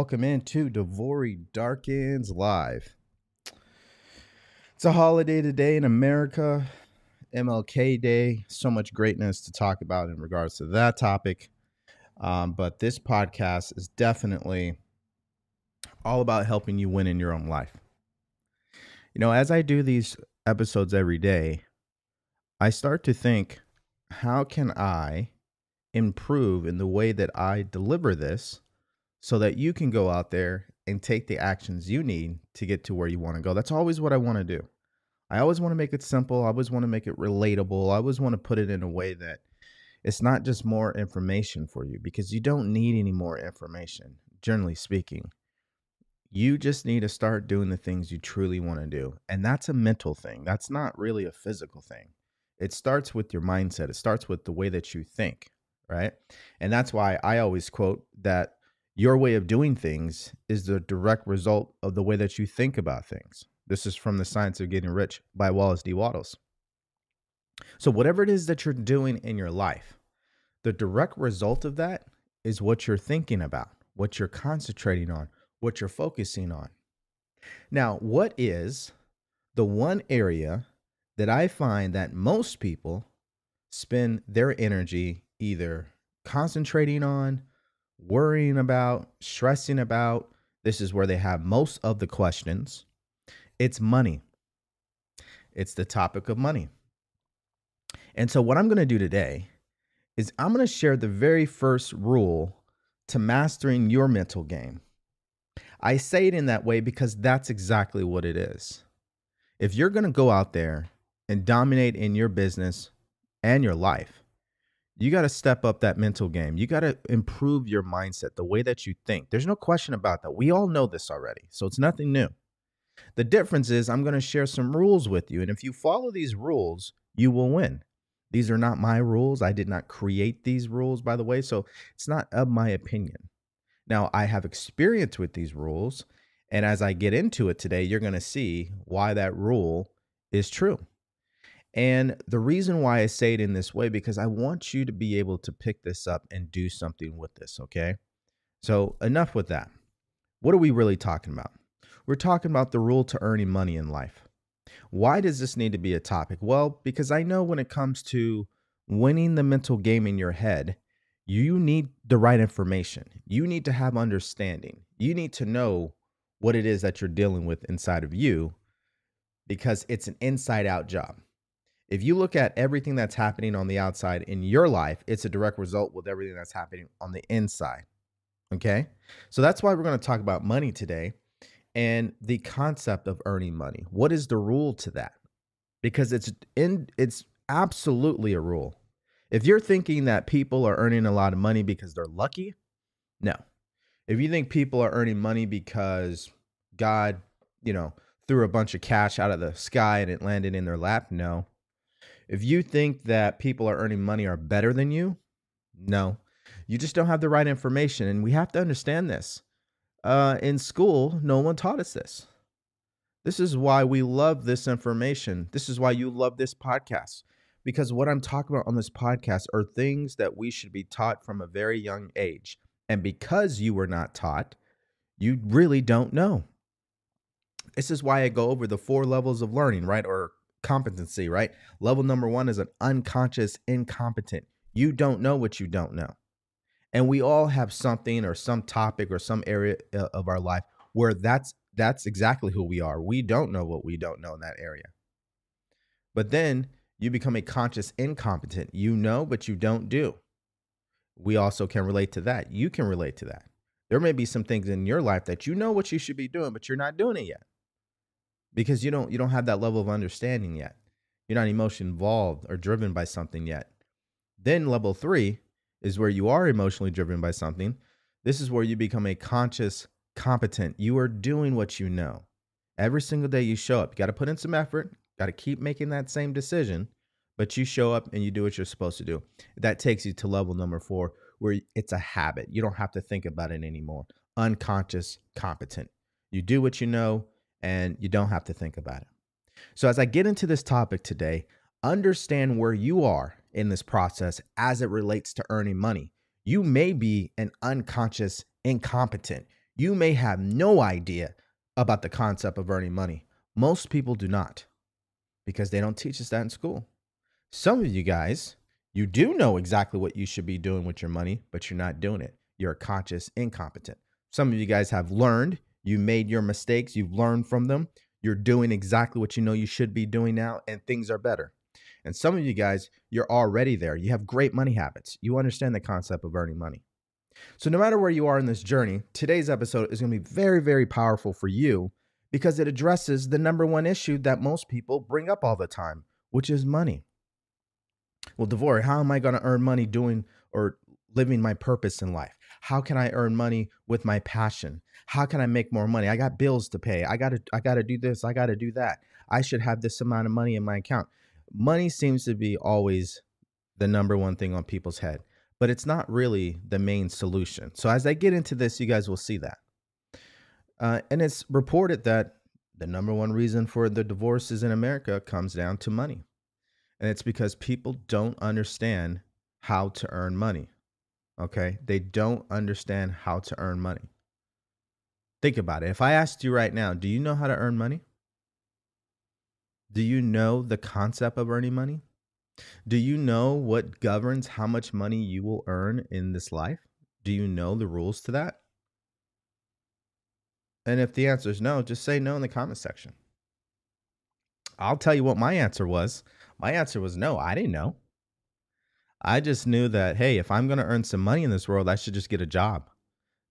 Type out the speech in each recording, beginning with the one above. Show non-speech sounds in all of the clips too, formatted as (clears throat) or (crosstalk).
Welcome into DeVory Darkins Live. It's a holiday today in America, MLK Day. So much greatness to talk about in regards to that topic. Um, but this podcast is definitely all about helping you win in your own life. You know, as I do these episodes every day, I start to think, how can I improve in the way that I deliver this so that you can go out there and take the actions you need to get to where you want to go. That's always what I want to do. I always want to make it simple. I always want to make it relatable. I always want to put it in a way that it's not just more information for you because you don't need any more information, generally speaking. You just need to start doing the things you truly want to do. And that's a mental thing, that's not really a physical thing. It starts with your mindset, it starts with the way that you think, right? And that's why I always quote that your way of doing things is the direct result of the way that you think about things. This is from The Science of Getting Rich by Wallace D. Wattles. So, whatever it is that you're doing in your life, the direct result of that is what you're thinking about, what you're concentrating on, what you're focusing on. Now, what is the one area that I find that most people spend their energy either concentrating on, worrying about, stressing about. This is where they have most of the questions. It's money. It's the topic of money. And so, what I'm going to do today is I'm going to share the very first rule to mastering your mental game. I say it in that way because that's exactly what it is. If you're going to go out there and dominate in your business and your life, you got to step up that mental game. You got to improve your mindset, the way that you think. There's no question about that. We all know this already. So it's nothing new. The difference is I'm going to share some rules with you. And if you follow these rules, you will win. These are not my rules. I did not create these rules, by the way. So it's not of my opinion. Now, I have experience with these rules. And as I get into it today, you're going to see why that rule is true. And the reason why I say it in this way, because I want you to be able to pick this up and do something with this, okay? So, enough with that. What are we really talking about? We're talking about the rule to earning money in life. Why does this need to be a topic? Well, because I know when it comes to winning the mental game in your head, you need the right information. You need to have understanding. You need to know what it is that you're dealing with inside of you because it's an inside out job. If you look at everything that's happening on the outside in your life, it's a direct result with everything that's happening on the inside. Okay. So that's why we're going to talk about money today and the concept of earning money. What is the rule to that? Because it's in it's absolutely a rule. If you're thinking that people are earning a lot of money because they're lucky, no. If you think people are earning money because God, you know, threw a bunch of cash out of the sky and it landed in their lap, no. If you think that people are earning money are better than you, no. You just don't have the right information. And we have to understand this. Uh, in school, no one taught us this. This is why we love this information. This is why you love this podcast. Because what I'm talking about on this podcast are things that we should be taught from a very young age. And because you were not taught, you really don't know. This is why I go over the four levels of learning, right? Or competency, right? Level number one is an unconscious incompetent. You don't know what you don't know. And we all have something or some topic or some area uh, of our life where that's that's exactly who we are. We don't know what we don't know in that area. But then you become a conscious incompetent. You know, but you don't do. We also can relate to that. You can relate to that. There may be some things in your life that you know what you should be doing, but you're not doing it yet because you don't you don't have that level of understanding yet. You're not emotionally involved or driven by something yet. Then level 3 is where you are emotionally driven by something. This is where you become a conscious competent. You are doing what you know. Every single day you show up. You got to put in some effort, got to keep making that same decision, but you show up and you do what you're supposed to do. That takes you to level number 4 where it's a habit. You don't have to think about it anymore. Unconscious competent. You do what you know, and you don't have to think about it. So, as I get into this topic today, understand where you are in this process as it relates to earning money. You may be an unconscious incompetent. You may have no idea about the concept of earning money. Most people do not because they don't teach us that in school. Some of you guys, you do know exactly what you should be doing with your money, but you're not doing it. You're a conscious incompetent. Some of you guys have learned, you made your mistakes, you've learned from them. You're doing exactly what you know you should be doing now, and things are better. And some of you guys, you're already there. You have great money habits. You understand the concept of earning money. So, no matter where you are in this journey, today's episode is going to be very, very powerful for you because it addresses the number one issue that most people bring up all the time, which is money. Well, DeVory, how am I going to earn money doing or living my purpose in life? How can I earn money with my passion? How can I make more money? I got bills to pay. I got to I got to do this, I got to do that. I should have this amount of money in my account. Money seems to be always the number one thing on people's head, but it's not really the main solution. So as I get into this, you guys will see that. Uh, and it's reported that the number one reason for the divorces in America comes down to money. And it's because people don't understand how to earn money. Okay. They don't understand how to earn money. Think about it. If I asked you right now, do you know how to earn money? Do you know the concept of earning money? Do you know what governs how much money you will earn in this life? Do you know the rules to that? And if the answer is no, just say no in the comment section. I'll tell you what my answer was. My answer was no, I didn't know. I just knew that, hey, if I'm going to earn some money in this world, I should just get a job.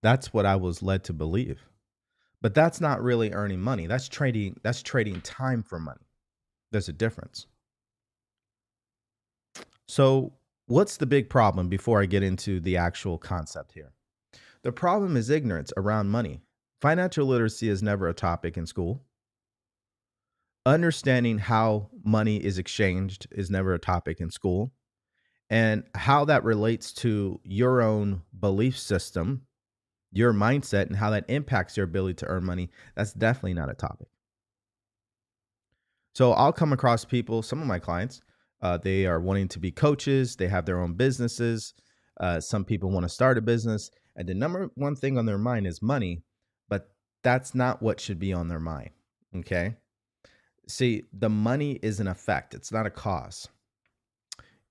That's what I was led to believe. But that's not really earning money. That's trading that's trading time for money. There's a difference. So, what's the big problem before I get into the actual concept here? The problem is ignorance around money. Financial literacy is never a topic in school. Understanding how money is exchanged is never a topic in school and how that relates to your own belief system, your mindset, and how that impacts your ability to earn money, that's definitely not a topic. So I'll come across people, some of my clients, uh, they are wanting to be coaches, they have their own businesses. Uh, some people want to start a business, and the number one thing on their mind is money, but that's not what should be on their mind. Okay. See, the money is an effect, it's not a cause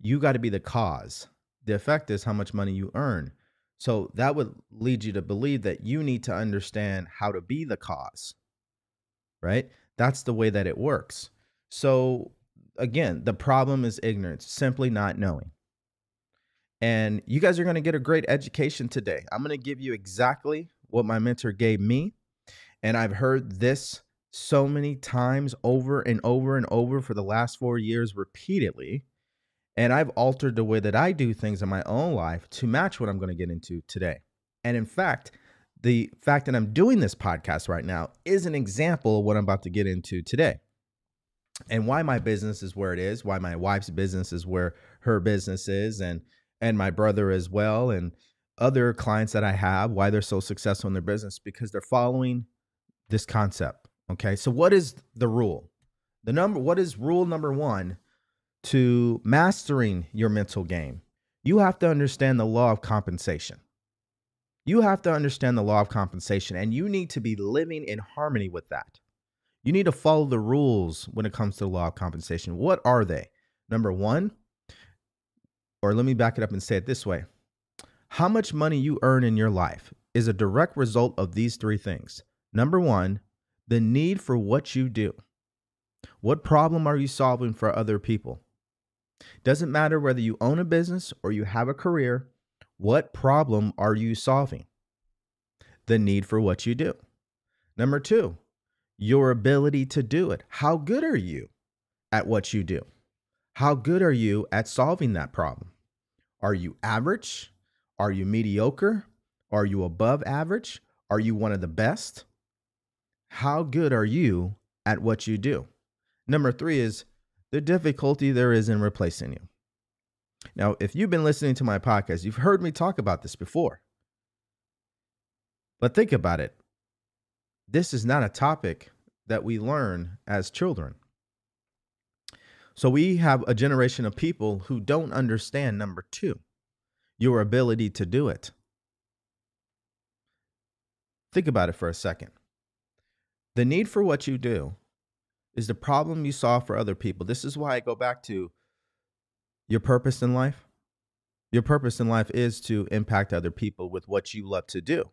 you got to be the cause. The effect is how much money you earn. So that would lead you to believe that you need to understand how to be the cause, right? That's the way that it works. So again, the problem is ignorance, simply not knowing. And you guys are going to get a great education today. I'm going to give you exactly what my mentor gave me. And I've heard this so many times over and over and over for the last four years repeatedly and I've altered the way that I do things in my own life to match what I'm going to get into today. And in fact, the fact that I'm doing this podcast right now is an example of what I'm about to get into today. And why my business is where it is, why my wife's business is where her business is, and and my brother as well, and other clients that I have, why they're so successful in their business, because they're following this concept. Okay. So what is the rule? The number what is rule number one to mastering your mental game, you have to understand the law of compensation. You have to understand the law of compensation, and you need to be living in harmony with that. You need to follow the rules when it comes to the law of compensation. What are they? Number one, or let me back it up and say it this way how much money you earn in your life is a direct result of these three things. Number one, the need for what you do. What problem are you solving for other people? Doesn't matter whether you own a business or you have a career, what problem are you solving? The need for what you do. Number two, your ability to do it. How good are you at what you do? How good are you at solving that problem? Are you average? Are you mediocre? Are you above average? Are you one of the best? How good are you at what you do? Number three is the difficulty there is in replacing you. Now, if you've been listening to my podcast, you've heard me talk about this before. But think about it. This is not a topic that we learn as children. So we have a generation of people who don't understand number two, your ability to do it. Think about it for a second. The need for what you do is the problem you solve for other people. This is why I go back to your purpose in life. Your purpose in life is to impact other people with what you love to do.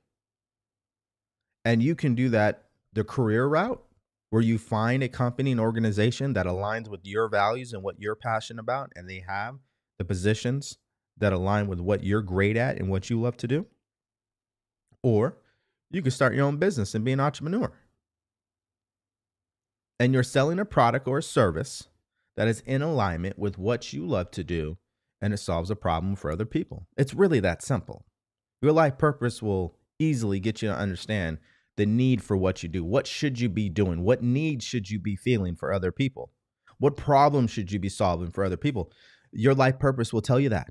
And you can do that the career route where you find a company and organization that aligns with your values and what you're passionate about, and they have the positions that align with what you're great at and what you love to do. Or you can start your own business and be an entrepreneur. And you're selling a product or a service that is in alignment with what you love to do and it solves a problem for other people. It's really that simple. Your life purpose will easily get you to understand the need for what you do. What should you be doing? What needs should you be feeling for other people? What problems should you be solving for other people? Your life purpose will tell you that.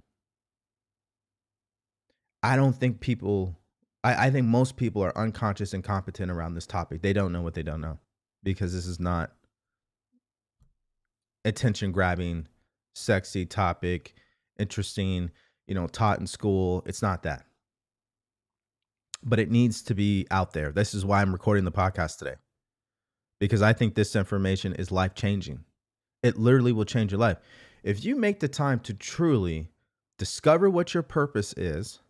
I don't think people, I, I think most people are unconscious and competent around this topic. They don't know what they don't know because this is not attention grabbing, sexy topic, interesting, you know, taught in school. It's not that but it needs to be out there. This is why I'm recording the podcast today because I think this information is life changing. It literally will change your life. If you make the time to truly discover what your purpose is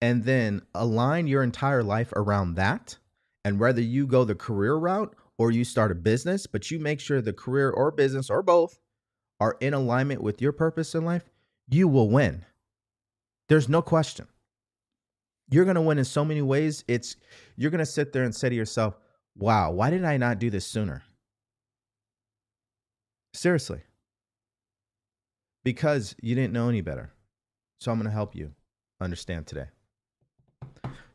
and then align your entire life around that, and whether you go the career route or you start a business, but you make sure the career or business or both are in alignment with your purpose in life, you will win. There's no question you're going to win in so many ways. It's you're going to sit there and say to yourself, "Wow, why did I not do this sooner?" Seriously. Because you didn't know any better. So I'm going to help you understand today.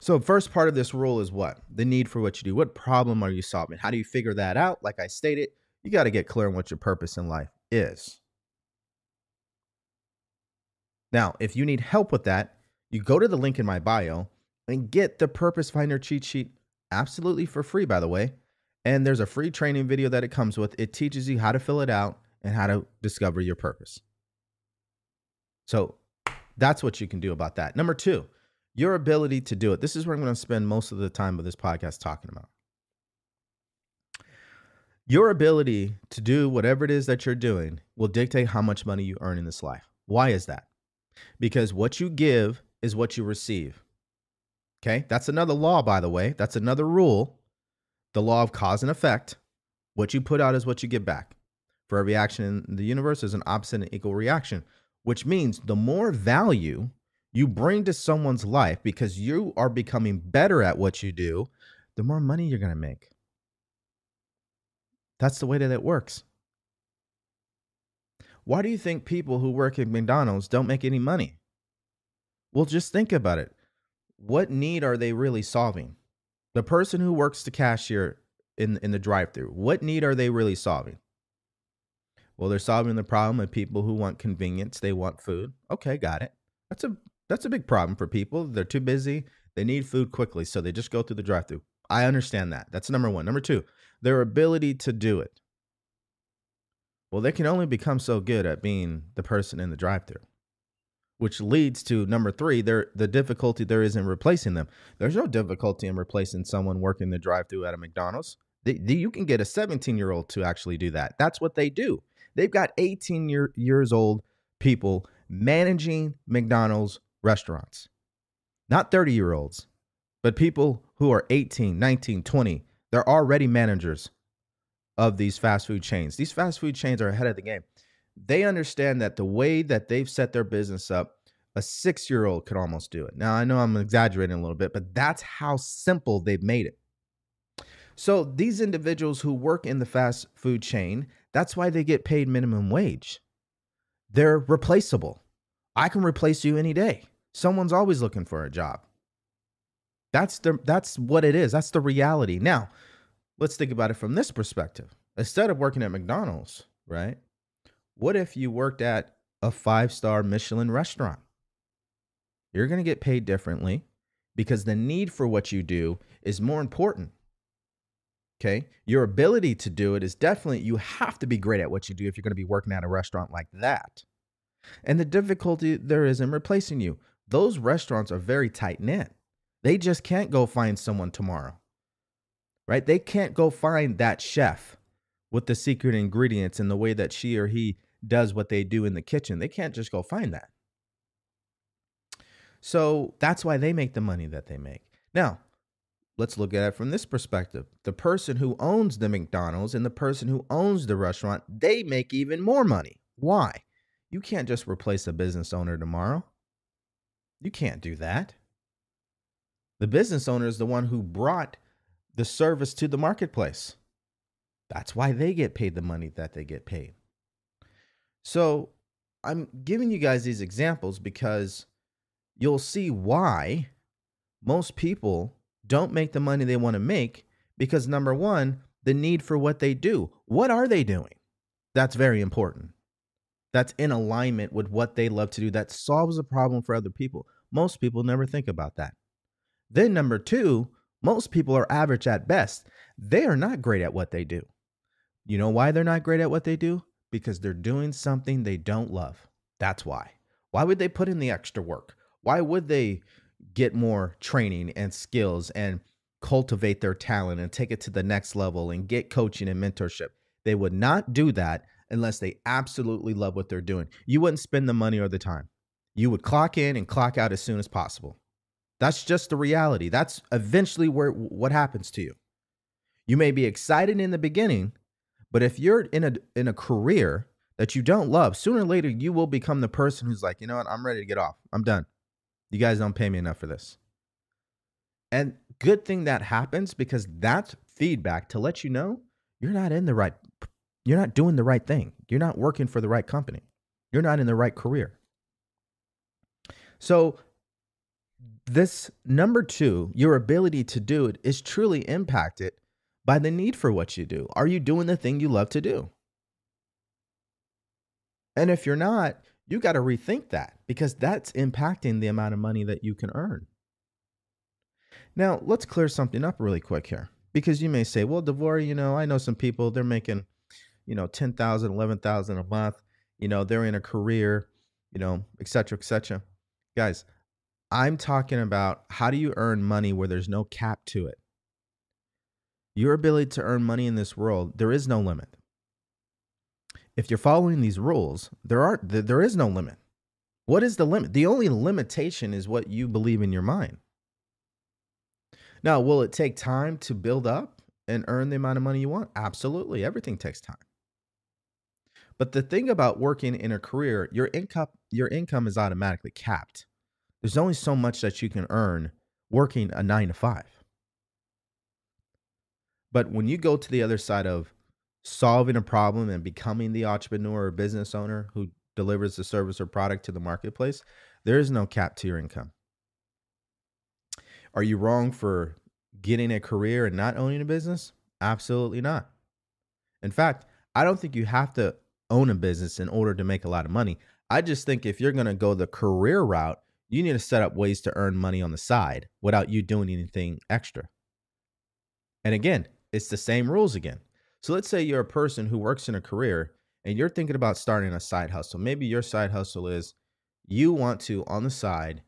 So, first part of this rule is what? The need for what you do. What problem are you solving? How do you figure that out? Like I stated, you got to get clear on what your purpose in life is. Now, if you need help with that, you go to the link in my bio and get the Purpose Finder cheat sheet absolutely for free, by the way. And there's a free training video that it comes with. It teaches you how to fill it out and how to discover your purpose. So that's what you can do about that. Number two, your ability to do it. This is where I'm going to spend most of the time of this podcast talking about. Your ability to do whatever it is that you're doing will dictate how much money you earn in this life. Why is that? Because what you give is what you receive. Okay, that's another law, by the way. That's another rule. The law of cause and effect. What you put out is what you get back. For every action in the universe, is an opposite and equal reaction, which means the more value you bring to someone's life because you are becoming better at what you do, the more money you're going to make. That's the way that it works. Why do you think people who work at McDonald's don't make any money? Well, just think about it. What need are they really solving? The person who works the cashier in in the drive-through, what need are they really solving? Well, they're solving the problem of people who want convenience, they want food. Okay, got it. That's a that's a big problem for people. They're too busy. They need food quickly, so they just go through the drive-through. I understand that. That's number 1. Number 2, their ability to do it. Well, they can only become so good at being the person in the drive-through which leads to number three, there the difficulty there is in replacing them. There's no difficulty in replacing someone working the drive-through at a McDonald's. They, they, you can get a 17 year old to actually do that. That's what they do. They've got 18 year, years old people managing McDonald's restaurants, not 30 year olds, but people who are 18, 19, 20. They're already managers of these fast food chains. These fast food chains are ahead of the game they understand that the way that they've set their business up, a six year old could almost do it. Now, I know I'm exaggerating a little bit, but that's how simple they've made it. So, these individuals who work in the fast food chain, that's why they get paid minimum wage. They're replaceable. I can replace you any day. Someone's always looking for a job. That's the that's what it is. That's the reality. Now, let's think about it from this perspective. Instead of working at McDonald's, right? What if you worked at a five star Michelin restaurant? You're going to get paid differently because the need for what you do is more important. Okay. Your ability to do it is definitely, you have to be great at what you do if you're going to be working at a restaurant like that. And the difficulty there is in replacing you. Those restaurants are very tight knit. They just can't go find someone tomorrow. right? They can't go find that chef with the secret ingredients and the way that she or he does what they do in the kitchen. They can't just go find that. So that's why they make the money that they make. Now, let's look at it from this perspective. The person who owns the McDonald's and the person who owns the restaurant, they make even more money. Why? You can't just replace a business owner tomorrow. You can't do that. The business owner is the one who brought the service to the marketplace. That's why they get paid the money that they get paid. So I'm giving you guys these examples because you'll see why most people don't make the money they want to make because number one, the need for what they do. What are they doing? That's very important. That's in alignment with what they love to do. That solves a problem for other people. Most people never think about that. Then, number two, most people are average at best. They are not great at what they do. You know why they're not great at what they do? Because they're doing something they don't love. That's why. Why would they put in the extra work? Why would they get more training and skills and cultivate their talent and take it to the next level and get coaching and mentorship? They would not do that unless they absolutely love what they're doing. You wouldn't spend the money or the time. You would clock in and clock out as soon as possible. That's just the reality. That's eventually where what happens to you. You may be excited in the beginning, but if you're in a in a career that you don't love, sooner or later you will become the person who's like, you know what, I'm ready to get off. I'm done. You guys don't pay me enough for this. And good thing that happens because that's feedback to let you know you're not in the right you're not doing the right thing. You're not working for the right company. You're not in the right career. So this number two, your ability to do it is truly impacted by the need for what you do. Are you doing the thing you love to do? And if you're not, you got to rethink that because that's impacting the amount of money that you can earn. Now, let's clear something up really quick here because you may say, well, DeVory, you know, I know some people, they're making, you know, 10,000, 11,000 a month. You know, they're in a career, you know, et cetera, et cetera. Guys, I'm talking about how do you earn money where there's no cap to it? Your ability to earn money in this world, there is no limit. If you're following these rules, there are there is no limit. What is the limit? The only limitation is what you believe in your mind. Now, will it take time to build up and earn the amount of money you want? Absolutely. Everything takes time. But the thing about working in a career, your income your income is automatically capped. There's only so much that you can earn working a nine to five. But when you go to the other side of solving a problem and becoming the entrepreneur or business owner who delivers the service or product to the marketplace, there is no cap to your income. Are you wrong for getting a career and not owning a business? Absolutely not. In fact, I don't think you have to own a business in order to make a lot of money. I just think if you're going to go the career route, you need to set up ways to earn money on the side without you doing anything extra. And again, it's the same rules again. So let's say you're a person who works in a career and you're thinking about starting a side hustle. Maybe your side hustle is you want to on the side,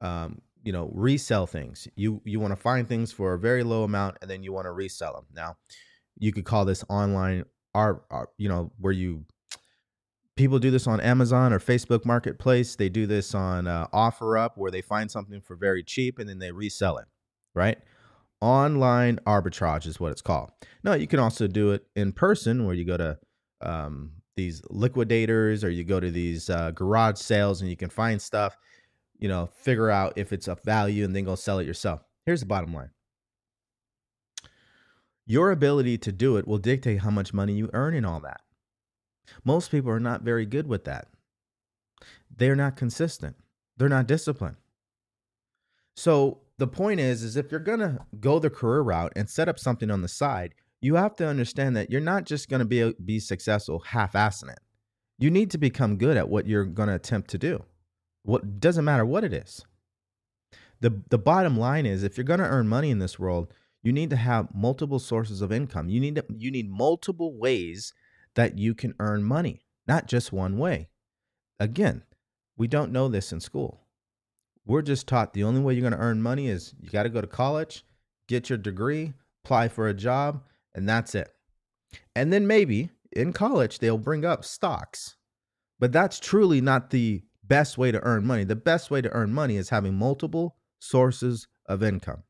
um, you know, resell things. You you want to find things for a very low amount and then you want to resell them. Now, you could call this online art, art you know, where you people do this on Amazon or Facebook Marketplace. They do this on uh, OfferUp, where they find something for very cheap and then they resell it, right? Online arbitrage is what it's called. Now, you can also do it in person, where you go to um, these liquidators or you go to these uh, garage sales and you can find stuff, you know, figure out if it's of value and then go sell it yourself. Here's the bottom line your ability to do it will dictate how much money you earn in all that. Most people are not very good with that. They're not consistent. They're not disciplined. So the point is is if you're going to go the career route and set up something on the side, you have to understand that you're not just going to be be successful half-assing it. You need to become good at what you're going to attempt to do. What doesn't matter what it is. The the bottom line is if you're going to earn money in this world, you need to have multiple sources of income. You need to, you need multiple ways that you can earn money, not just one way. Again, we don't know this in school. We're just taught the only way you're going to earn money is you got to go to college, get your degree, apply for a job, and that's it. And then maybe in college, they'll bring up stocks. But that's truly not the best way to earn money. The best way to earn money is having multiple sources of income.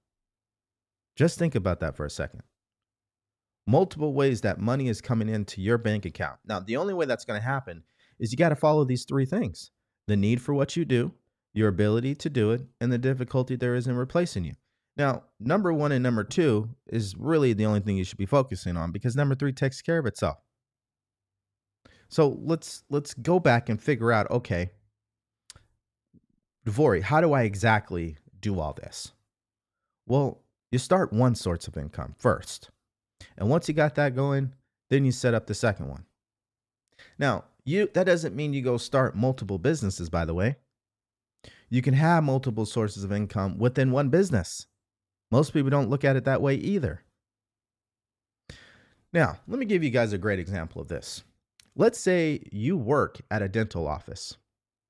Just think about that for a second. Multiple ways that money is coming into your bank account. Now, the only way that's going to happen is you got to follow these three things the need for what you do, your ability to do it, and the difficulty there is in replacing you. Now, number one and number two is really the only thing you should be focusing on because number three takes care of itself. So let's let's go back and figure out, okay, DeVory, how do I exactly do all this? Well, you start one source of income first. And once you got that going, then you set up the second one. Now, you that doesn't mean you go start multiple businesses, by the way. You can have multiple sources of income within one business. Most people don't look at it that way either. Now, let me give you guys a great example of this. Let's say you work at a dental office.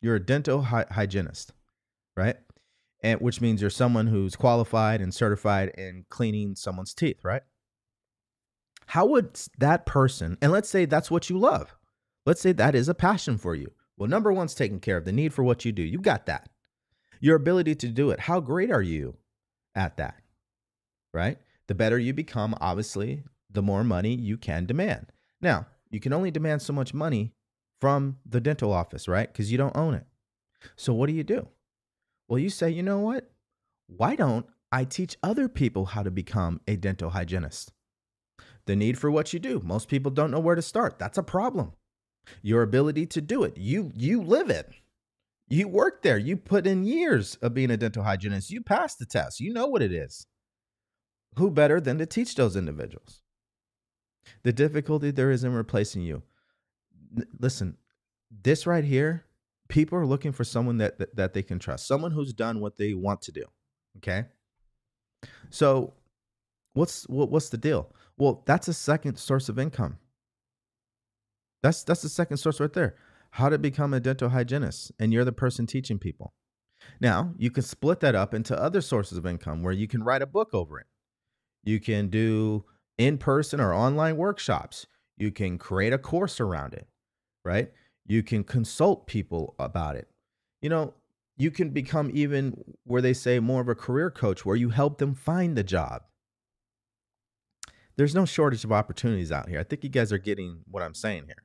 You're a dental hy- hygienist, right? And which means you're someone who's qualified and certified in cleaning someone's teeth, right? How would that person, and let's say that's what you love. Let's say that is a passion for you. Well, number one's taking care of the need for what you do. You got that. Your ability to do it. How great are you at that? right? The better you become, obviously, the more money you can demand. Now, you can only demand so much money from the dental office, right? Because you don't own it. So, what do you do? Well, you say, you know what? Why don't I teach other people how to become a dental hygienist? The need for what you do. Most people don't know where to start. That's a problem. Your ability to do it. You you live it. You work there. You put in years of being a dental hygienist. You passed the test. You know what it is who better than to teach those individuals? The difficulty there is in replacing you. Listen, this right here, people are looking for someone that, that, that they can trust, someone who's done what they want to do. Okay. So what's what, what's the deal? Well, that's a second source of income. That's that's the second source right there. How to become a dental hygienist, and you're the person teaching people. Now you can split that up into other sources of income where you can write a book over it. You can do in person or online workshops. You can create a course around it, right? You can consult people about it. You know, you can become even where they say more of a career coach where you help them find the job. There's no shortage of opportunities out here. I think you guys are getting what I'm saying here.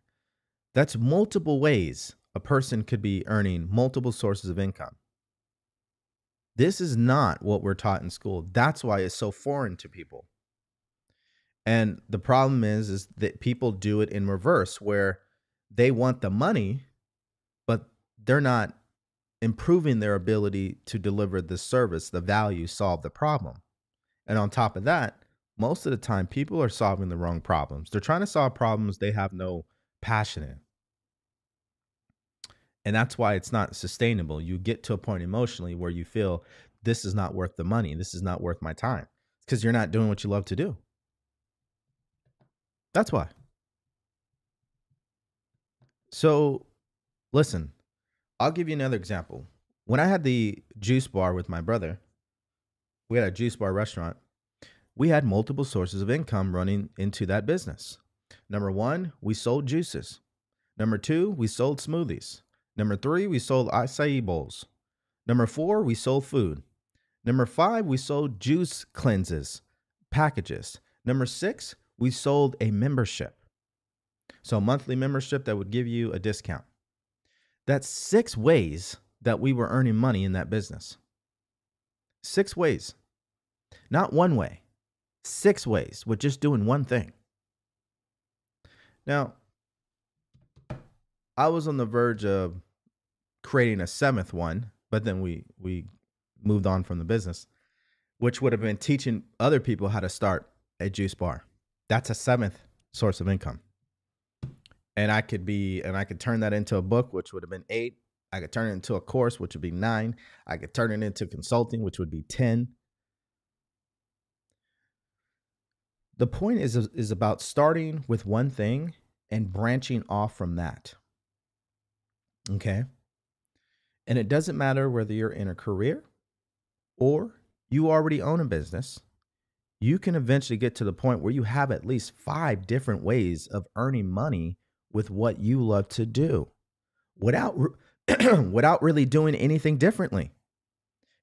That's multiple ways a person could be earning multiple sources of income. This is not what we're taught in school. That's why it's so foreign to people. And the problem is is that people do it in reverse where they want the money but they're not improving their ability to deliver the service, the value, solve the problem. And on top of that, most of the time people are solving the wrong problems. They're trying to solve problems they have no passion in. And that's why it's not sustainable. You get to a point emotionally where you feel this is not worth the money. This is not worth my time because you're not doing what you love to do. That's why. So, listen, I'll give you another example. When I had the juice bar with my brother, we had a juice bar restaurant. We had multiple sources of income running into that business. Number one, we sold juices. Number two, we sold smoothies. Number three, we sold acai bowls. Number four, we sold food. Number five, we sold juice cleanses, packages. Number six, we sold a membership. So, a monthly membership that would give you a discount. That's six ways that we were earning money in that business. Six ways. Not one way, six ways with just doing one thing. Now, I was on the verge of creating a seventh one, but then we we moved on from the business, which would have been teaching other people how to start a juice bar. That's a seventh source of income. And I could be and I could turn that into a book, which would have been eight. I could turn it into a course, which would be nine. I could turn it into consulting, which would be 10. The point is is about starting with one thing and branching off from that. Okay? And it doesn't matter whether you're in a career or you already own a business. you can eventually get to the point where you have at least five different ways of earning money with what you love to do without (clears throat) without really doing anything differently.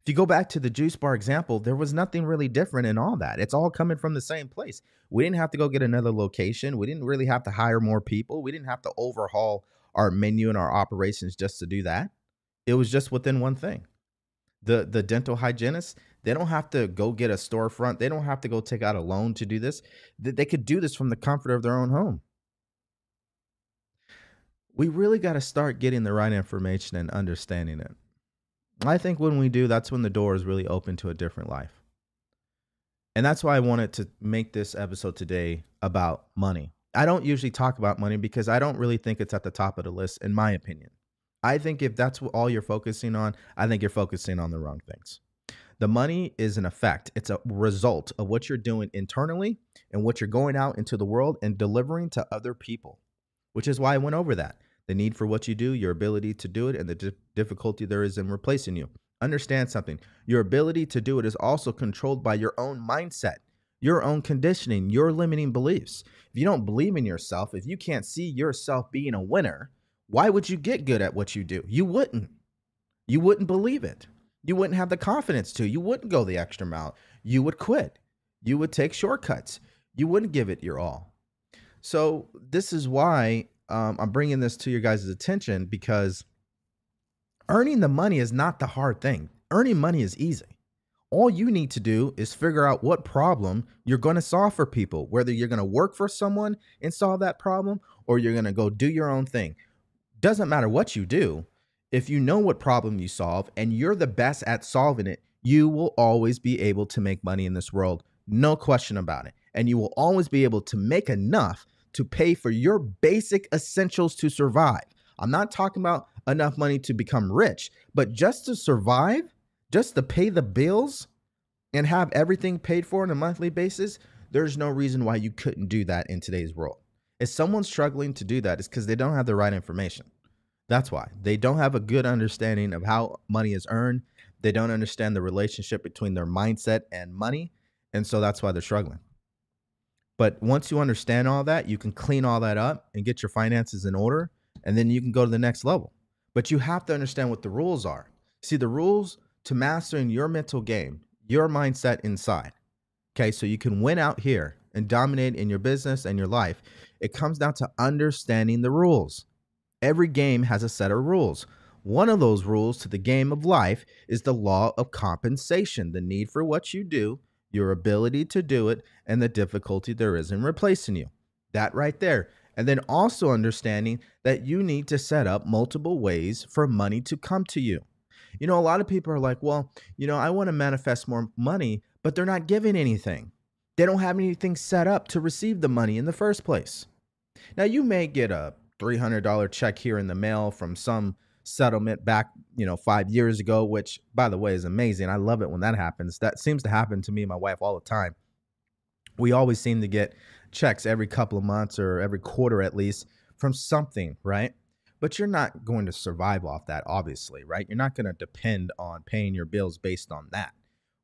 If you go back to the juice bar example, there was nothing really different in all that. It's all coming from the same place. We didn't have to go get another location. We didn't really have to hire more people. We didn't have to overhaul our menu and our operations just to do that. It was just within one thing. The the dental hygienist, they don't have to go get a storefront. They don't have to go take out a loan to do this. They could do this from the comfort of their own home. We really got to start getting the right information and understanding it. I think when we do, that's when the door is really open to a different life. And that's why I wanted to make this episode today about money. I don't usually talk about money because I don't really think it's at the top of the list, in my opinion. I think if that's all you're focusing on, I think you're focusing on the wrong things. The money is an effect, it's a result of what you're doing internally and what you're going out into the world and delivering to other people, which is why I went over that the need for what you do, your ability to do it, and the di- difficulty there is in replacing you. Understand something your ability to do it is also controlled by your own mindset, your own conditioning, your limiting beliefs. If you don't believe in yourself, if you can't see yourself being a winner, why would you get good at what you do? You wouldn't. You wouldn't believe it. You wouldn't have the confidence to. You wouldn't go the extra mile. You would quit. You would take shortcuts. You wouldn't give it your all. So, this is why um, I'm bringing this to your guys' attention because earning the money is not the hard thing. Earning money is easy. All you need to do is figure out what problem you're going to solve for people, whether you're going to work for someone and solve that problem or you're going to go do your own thing. Doesn't matter what you do. If you know what problem you solve and you're the best at solving it, you will always be able to make money in this world. No question about it. And you will always be able to make enough to pay for your basic essentials to survive. I'm not talking about enough money to become rich, but just to survive, just to pay the bills and have everything paid for on a monthly basis, there's no reason why you couldn't do that in today's world. If someone's struggling to do that, it's because they don't have the right information. That's why they don't have a good understanding of how money is earned. They don't understand the relationship between their mindset and money. And so that's why they're struggling. But once you understand all that, you can clean all that up and get your finances in order, and then you can go to the next level. But you have to understand what the rules are. See, the rules to mastering your mental game, your mindset inside. Okay, so you can win out here and dominate in your business and your life. It comes down to understanding the rules. Every game has a set of rules. One of those rules to the game of life is the law of compensation, the need for what you do your ability to do it, and the difficulty there is in replacing you. That right there. And then also understanding that you need to set up multiple ways for money to come to you. You know, a lot of people are like, well, you know, I want to manifest more money, but they're not giving anything. They don't have anything set up to receive the money in the first place. Now, you may get a $300 check here in the mail from some settlement back, you know, five years ago, which by the way is amazing. I love it when that happens. That seems to happen to me and my wife all the time. We always seem to get checks every couple of months or every quarter at least from something, right? But you're not going to survive off that, obviously, right? You're not going to depend on paying your bills based on that.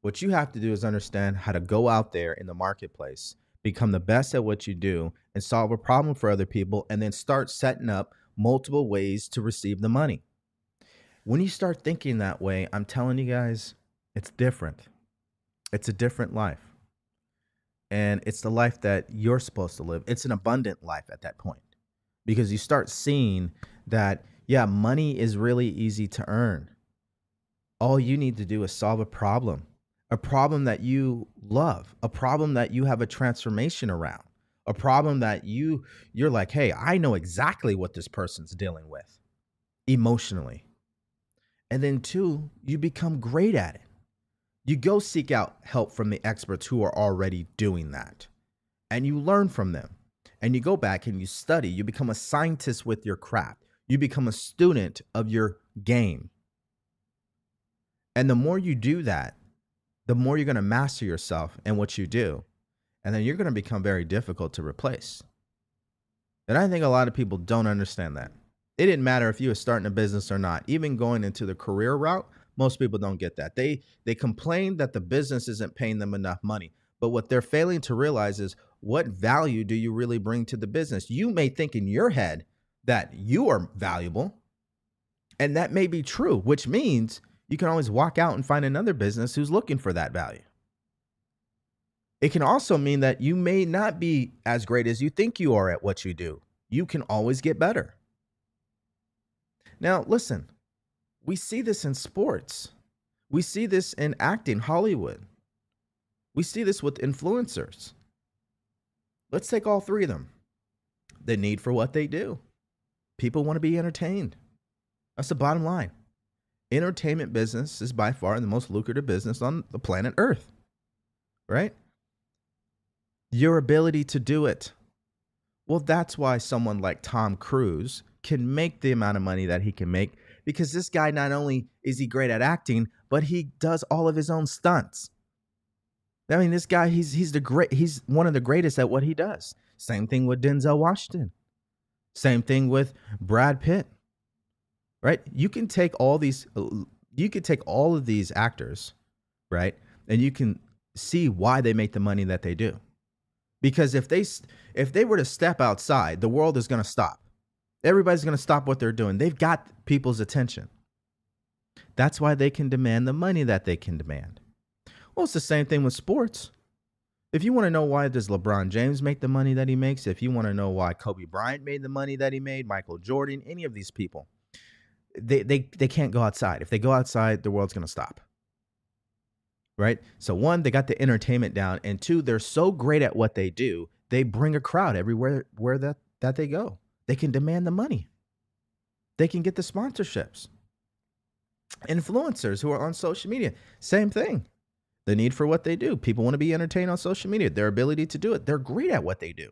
What you have to do is understand how to go out there in the marketplace, become the best at what you do, and solve a problem for other people, and then start setting up multiple ways to receive the money. When you start thinking that way, I'm telling you guys, it's different. It's a different life. And it's the life that you're supposed to live. It's an abundant life at that point because you start seeing that, yeah, money is really easy to earn. All you need to do is solve a problem, a problem that you love, a problem that you have a transformation around, a problem that you you're like, "Hey, I know exactly what this person's dealing with emotionally." And then, two, you become great at it. You go seek out help from the experts who are already doing that. And you learn from them. And you go back and you study. You become a scientist with your craft. You become a student of your game. And the more you do that, the more you're going to master yourself and what you do. And then you're going to become very difficult to replace. And I think a lot of people don't understand that. It didn't matter if you were starting a business or not. Even going into the career route, most people don't get that. They they complain that the business isn't paying them enough money. But what they're failing to realize is what value do you really bring to the business? You may think in your head that you are valuable, and that may be true, which means you can always walk out and find another business who's looking for that value. It can also mean that you may not be as great as you think you are at what you do. You can always get better. Now, listen, we see this in sports. We see this in acting, Hollywood. We see this with influencers. Let's take all three of them. The need for what they do. People want to be entertained. That's the bottom line. Entertainment business is by far the most lucrative business on the planet Earth. Right? Your ability to do it. Well, that's why someone like Tom Cruise can make the amount of money that he can make because this guy not only is he great at acting, but he does all of his own stunts. I mean, this guy, he's he's the great he's one of the greatest at what he does. Same thing with Denzel Washington. Same thing with Brad Pitt. Right? You can take all these uh, you could take all of these actors, right? And you can see why they make the money that they do. Because if they if they were to step outside, the world is going to stop. Everybody's going to stop what they're doing. They've got people's attention. That's why they can demand the money that they can demand. Well, it's the same thing with sports. If you want to know why does LeBron James make the money that he makes, if you want to know why Kobe Bryant made the money that he made, Michael Jordan, any of these people, they they they can't go outside. If they go outside, the world's going to stop. Right? So one, they got the entertainment down, and two, they're so great at what they do, they bring a crowd everywhere where that that they go. They can demand the money. They can get the sponsorships. Influencers who are on social media, same thing. The need for what they do. People want to be entertained on social media, their ability to do it. They're great at what they do.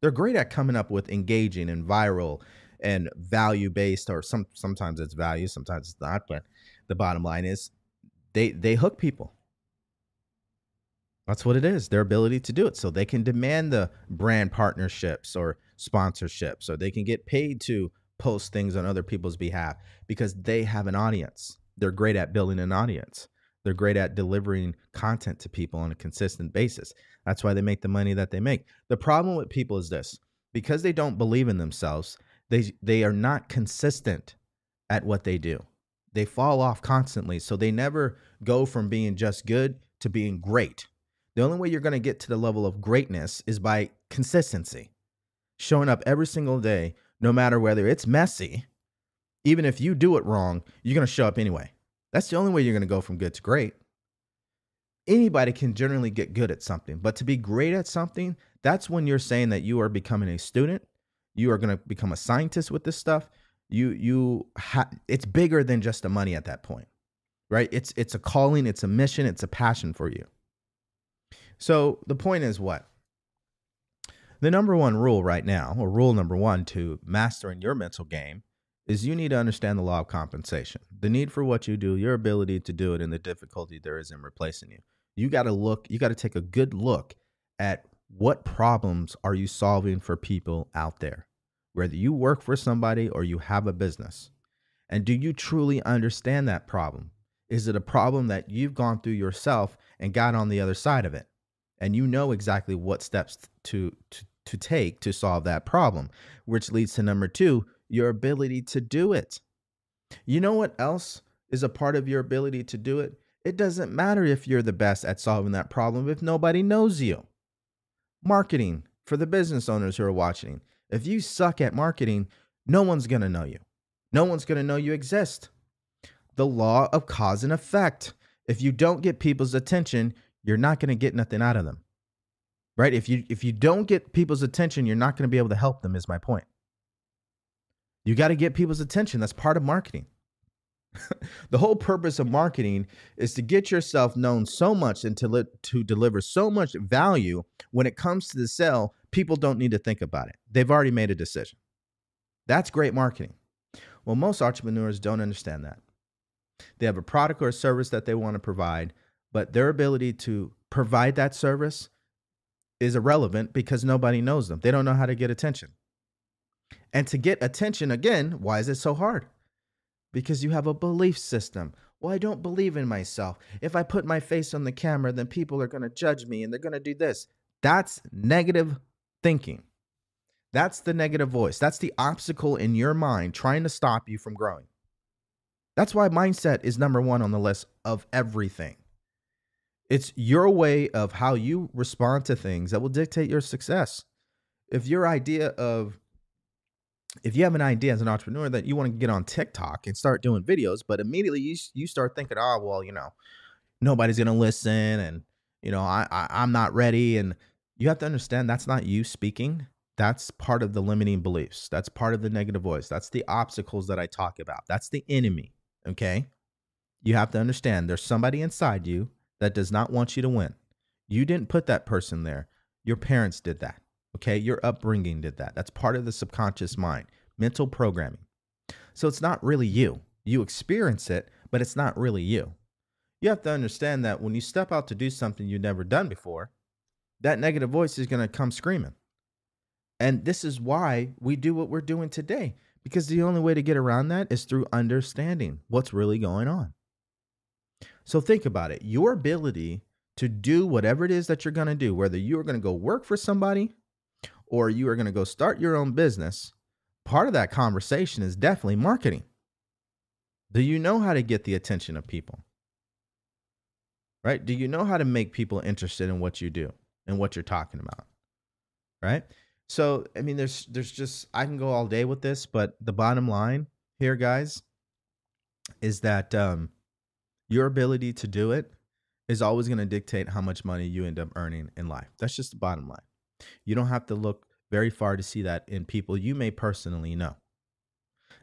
They're great at coming up with engaging and viral and value based, or some sometimes it's value, sometimes it's not. But the bottom line is they they hook people. That's what it is. Their ability to do it. So they can demand the brand partnerships or sponsorships, or they can get paid to post things on other people's behalf because they have an audience. They're great at building an audience. They're great at delivering content to people on a consistent basis. That's why they make the money that they make. The problem with people is this because they don't believe in themselves, they, they are not consistent at what they do. They fall off constantly. So they never go from being just good to being great the only way you're going to get to the level of greatness is by consistency, showing up every single day, no matter whether it's messy. Even if you do it wrong, you're going to show up anyway. That's the only way you're going to go from good to great. Anybody can generally get good at something, but to be great at something, that's when you're saying that you are becoming a student, you are going to become a scientist with this stuff. You you ha- it's bigger than just the money at that point. Right? It's it's a calling, it's a mission, it's a passion for you. So the point is what? The number one rule right now, or rule number one to mastering your mental game, is you need to understand the law of compensation, the need for what you do, your ability to do it, and the difficulty there is in replacing you. You got to look, you got to take a good look at what problems are you solving for people out there, whether you work for somebody or you have a business. And do you truly understand that problem? Is it a problem that you've gone through yourself and got on the other side of it? and you know exactly what steps to, to to take to solve that problem which leads to number 2 your ability to do it. You know what else is a part of your ability to do it? It doesn't matter if you're the best at solving that problem if nobody knows you. Marketing for the business owners who are watching if you suck at marketing no one's going to know you. No one's going to know you exist. The law of cause and effect if you don't get people's attention you're not going to get nothing out of them. Right? If you if you don't get people's attention, you're not going to be able to help them is my point. You got to get people's attention. That's part of marketing. (laughs) the whole purpose of marketing is to get yourself known so much and to, li- to deliver so much value when it comes to the sale, people don't need to think about it. They've already made a decision. That's great marketing. Well, most entrepreneurs don't understand that. They have a product or a service that they want to provide, but their ability to provide that service is irrelevant because nobody knows them. They don't know how to get attention. And to get attention again, why is it so hard? Because you have a belief system. Well, I don't believe in myself. If I put my face on the camera, then people are going to judge me and they're going to do this. That's negative thinking. That's the negative voice. That's the obstacle in your mind trying to stop you from growing. That's why mindset is number one on the list of everything. It's your way of how you respond to things that will dictate your success. If your idea of if you have an idea as an entrepreneur that you want to get on TikTok and start doing videos, but immediately you you start thinking, oh well, you know, nobody's gonna listen, and you know, I, I I'm not ready, and you have to understand that's not you speaking. That's part of the limiting beliefs. That's part of the negative voice. That's the obstacles that I talk about. That's the enemy. Okay. You have to understand there's somebody inside you that does not want you to win. You didn't put that person there. Your parents did that. Okay. Your upbringing did that. That's part of the subconscious mind, mental programming. So it's not really you. You experience it, but it's not really you. You have to understand that when you step out to do something you've never done before, that negative voice is going to come screaming. And this is why we do what we're doing today, because the only way to get around that is through understanding what's really going on. So think about it your ability to do whatever it is that you're going to do, whether you are going to go work for somebody or you are going to go start your own business, part of that conversation is definitely marketing. Do you know how to get the attention of people? Right? Do you know how to make people interested in what you do and what you're talking about? Right? So, I mean there's there's just I can go all day with this, but the bottom line here guys is that um your ability to do it is always going to dictate how much money you end up earning in life. That's just the bottom line. You don't have to look very far to see that in people you may personally know.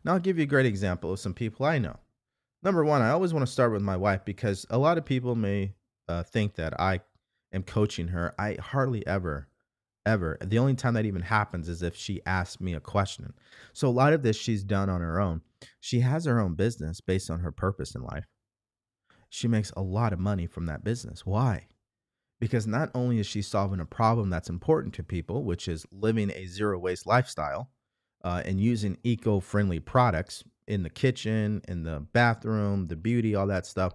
Now, I'll give you a great example of some people I know. Number one, I always want to start with my wife because a lot of people may uh, think that I am coaching her. I hardly ever, ever. The only time that even happens is if she asks me a question. So a lot of this she's done on her own. She has her own business based on her purpose in life she makes a lot of money from that business. Why? Because not only is she solving a problem that's important to people, which is living a zero waste lifestyle uh, and using eco friendly products in the kitchen, in the bathroom, the beauty, all that stuff,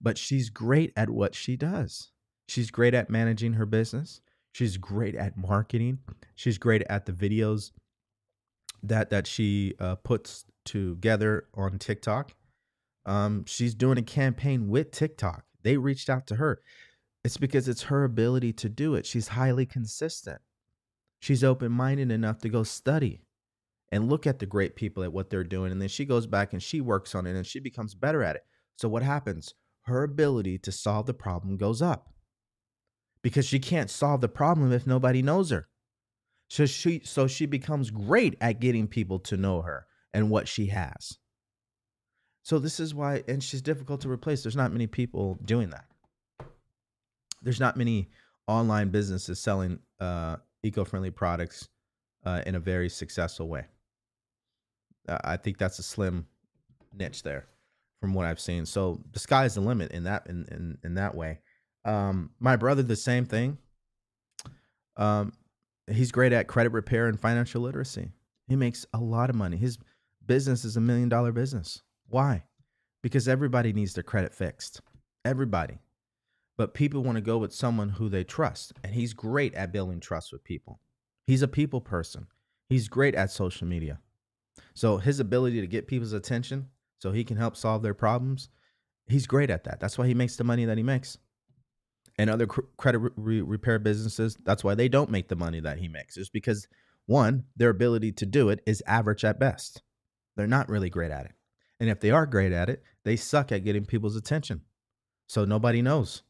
but she's great at what she does. She's great at managing her business. She's great at marketing. She's great at the videos that that she uh, puts together on TikTok. Um, she's doing a campaign with TikTok. They reached out to her. It's because it's her ability to do it. She's highly consistent. She's open minded enough to go study and look at the great people at what they're doing. And then she goes back and she works on it and she becomes better at it. So what happens? Her ability to solve the problem goes up because she can't solve the problem if nobody knows her. So she so she becomes great at getting people to know her and what she has. So this is why, and she's difficult to replace. There's not many people doing that. There's not many online businesses selling uh, eco-friendly products uh, in a very successful way. I think that's a slim niche there, from what I've seen. So the sky's the limit in that in in, in that way. Um, my brother, the same thing. Um, he's great at credit repair and financial literacy. He makes a lot of money. His business is a million dollar business. Why? Because everybody needs their credit fixed. Everybody. But people want to go with someone who they trust. And he's great at building trust with people. He's a people person. He's great at social media. So his ability to get people's attention so he can help solve their problems, he's great at that. That's why he makes the money that he makes. And other cr- credit re- repair businesses, that's why they don't make the money that he makes. It's because one, their ability to do it is average at best. They're not really great at it. And if they are great at it, they suck at getting people's attention. So nobody knows.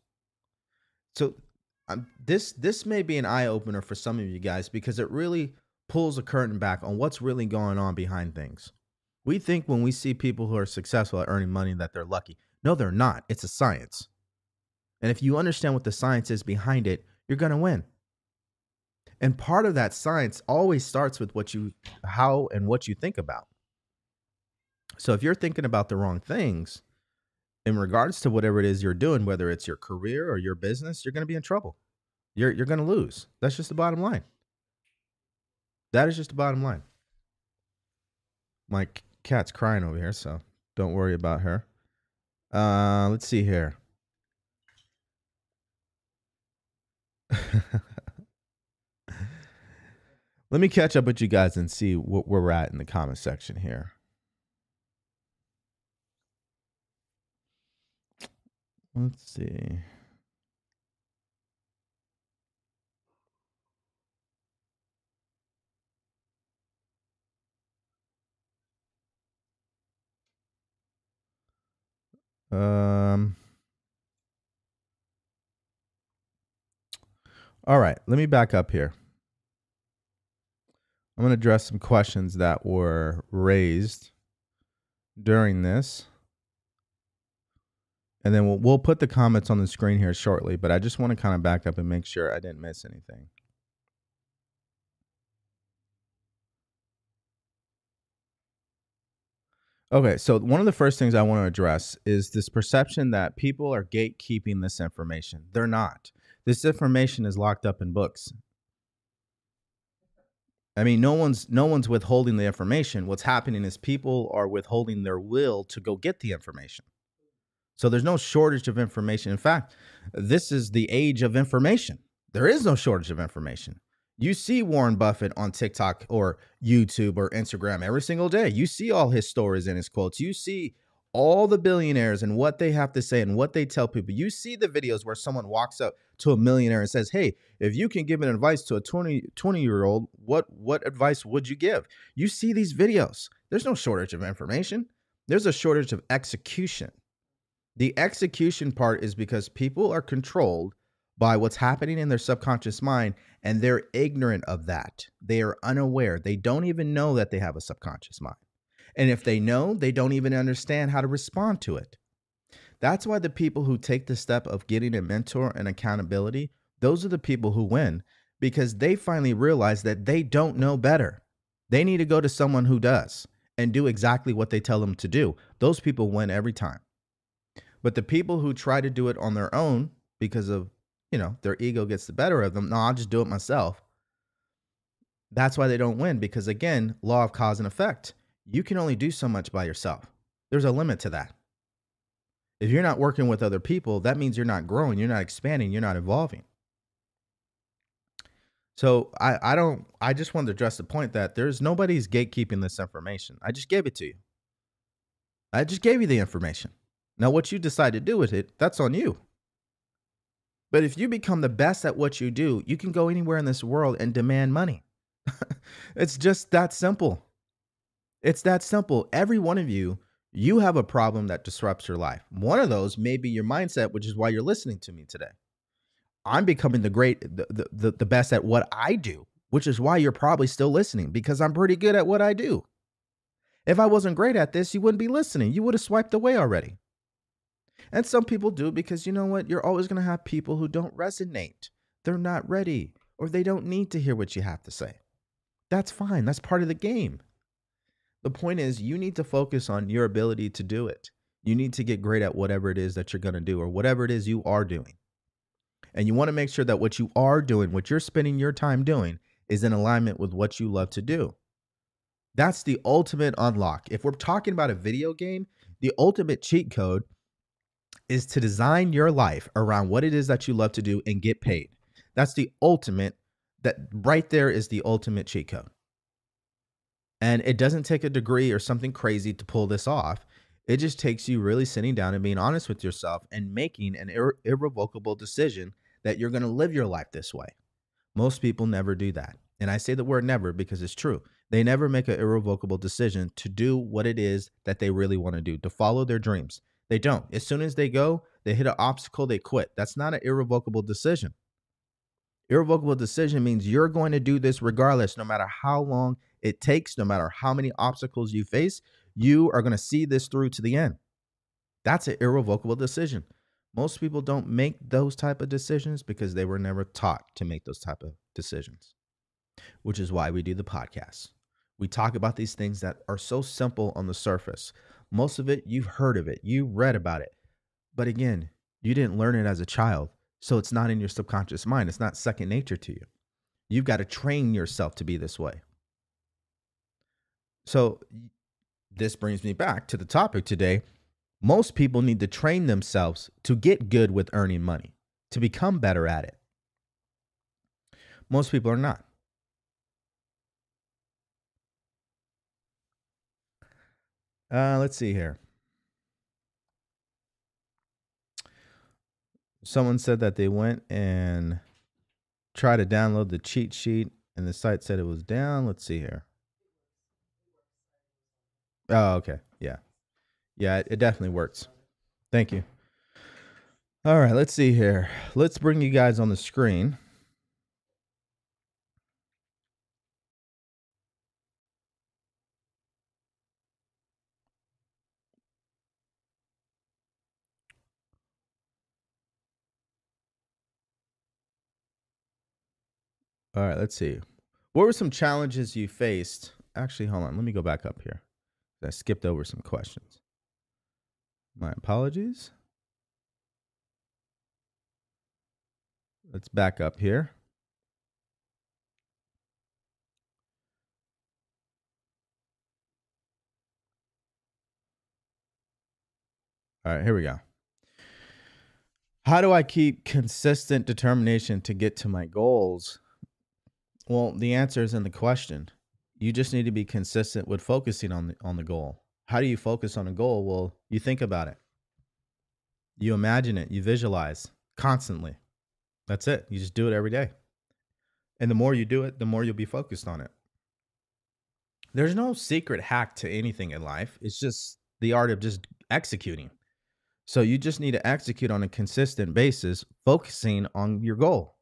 So um, this this may be an eye opener for some of you guys because it really pulls a curtain back on what's really going on behind things. We think when we see people who are successful at earning money that they're lucky. No, they're not. It's a science. And if you understand what the science is behind it, you're going to win. And part of that science always starts with what you how and what you think about. So if you're thinking about the wrong things in regards to whatever it is you're doing, whether it's your career or your business, you're going to be in trouble. You're you're going to lose. That's just the bottom line. That is just the bottom line. My cat's crying over here, so don't worry about her. Uh, let's see here. (laughs) Let me catch up with you guys and see what we're at in the comment section here. Let's see. Um. All right, let me back up here. I'm going to address some questions that were raised during this. And then we'll, we'll put the comments on the screen here shortly, but I just want to kind of back up and make sure I didn't miss anything. Okay, so one of the first things I want to address is this perception that people are gatekeeping this information. They're not. This information is locked up in books. I mean, no one's no one's withholding the information. What's happening is people are withholding their will to go get the information. So there's no shortage of information. In fact, this is the age of information. There is no shortage of information. You see Warren Buffett on TikTok or YouTube or Instagram every single day. You see all his stories and his quotes. You see all the billionaires and what they have to say and what they tell people. You see the videos where someone walks up to a millionaire and says, "Hey, if you can give an advice to a 20, 20 year old, what what advice would you give?" You see these videos. There's no shortage of information. There's a shortage of execution. The execution part is because people are controlled by what's happening in their subconscious mind and they're ignorant of that. They are unaware. They don't even know that they have a subconscious mind. And if they know, they don't even understand how to respond to it. That's why the people who take the step of getting a mentor and accountability, those are the people who win because they finally realize that they don't know better. They need to go to someone who does and do exactly what they tell them to do. Those people win every time. But the people who try to do it on their own because of, you know, their ego gets the better of them, no, I'll just do it myself. That's why they don't win because, again, law of cause and effect. You can only do so much by yourself. There's a limit to that. If you're not working with other people, that means you're not growing, you're not expanding, you're not evolving. So I, I don't I just wanted to address the point that there's nobody's gatekeeping this information. I just gave it to you. I just gave you the information. Now what you decide to do with it, that's on you. But if you become the best at what you do, you can go anywhere in this world and demand money. (laughs) it's just that simple. It's that simple. Every one of you you have a problem that disrupts your life. One of those may be your mindset, which is why you're listening to me today. I'm becoming the great, the, the, the best at what I do, which is why you're probably still listening because I'm pretty good at what I do. If I wasn't great at this, you wouldn't be listening. You would have swiped away already. And some people do because you know what? You're always going to have people who don't resonate. They're not ready or they don't need to hear what you have to say. That's fine. That's part of the game. The point is, you need to focus on your ability to do it. You need to get great at whatever it is that you're going to do or whatever it is you are doing. And you want to make sure that what you are doing, what you're spending your time doing, is in alignment with what you love to do. That's the ultimate unlock. If we're talking about a video game, the ultimate cheat code is to design your life around what it is that you love to do and get paid. That's the ultimate, that right there is the ultimate cheat code. And it doesn't take a degree or something crazy to pull this off. It just takes you really sitting down and being honest with yourself and making an irre- irrevocable decision that you're going to live your life this way. Most people never do that. And I say the word never because it's true. They never make an irrevocable decision to do what it is that they really want to do, to follow their dreams. They don't. As soon as they go, they hit an obstacle, they quit. That's not an irrevocable decision. Irrevocable decision means you're going to do this regardless, no matter how long it takes, no matter how many obstacles you face, you are going to see this through to the end. That's an irrevocable decision. Most people don't make those type of decisions because they were never taught to make those type of decisions. Which is why we do the podcast. We talk about these things that are so simple on the surface. Most of it you've heard of it, you read about it. But again, you didn't learn it as a child. So it's not in your subconscious mind. It's not second nature to you. You've got to train yourself to be this way. So this brings me back to the topic today. Most people need to train themselves to get good with earning money, to become better at it. Most people are not. Uh, let's see here. Someone said that they went and tried to download the cheat sheet and the site said it was down. Let's see here. Oh, okay. Yeah. Yeah, it, it definitely works. Thank you. All right, let's see here. Let's bring you guys on the screen. All right, let's see. What were some challenges you faced? Actually, hold on. Let me go back up here. I skipped over some questions. My apologies. Let's back up here. All right, here we go. How do I keep consistent determination to get to my goals? Well, the answer is in the question. You just need to be consistent with focusing on the on the goal. How do you focus on a goal? Well, you think about it. You imagine it, you visualize constantly. That's it. You just do it every day. And the more you do it, the more you'll be focused on it. There's no secret hack to anything in life. It's just the art of just executing. So you just need to execute on a consistent basis, focusing on your goal.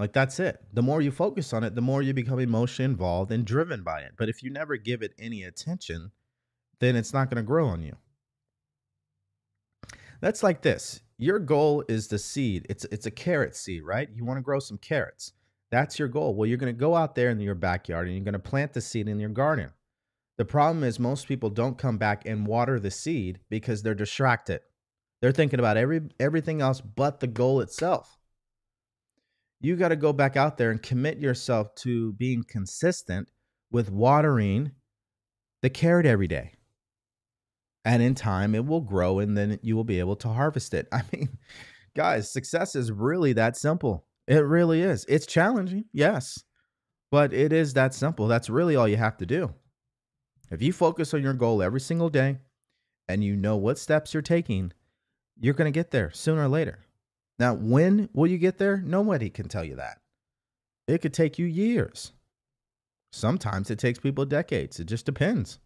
Like that's it. The more you focus on it, the more you become emotionally involved and driven by it. But if you never give it any attention, then it's not going to grow on you. That's like this. Your goal is the seed. It's it's a carrot seed, right? You want to grow some carrots. That's your goal. Well, you're going to go out there in your backyard and you're going to plant the seed in your garden. The problem is most people don't come back and water the seed because they're distracted. They're thinking about every everything else but the goal itself you got to go back out there and commit yourself to being consistent with watering the carrot every day. And in time, it will grow and then you will be able to harvest it. (laughs) I mean, guys, success is really that simple. It really is. It's challenging, yes, but it is that simple. That's really all you have to do. If you focus on your goal every single day and you know what steps you're taking, you're going to get there sooner or later. Now, when will you get there? Nobody can tell you that. It could take you years. Sometimes it takes people decades. It just depends.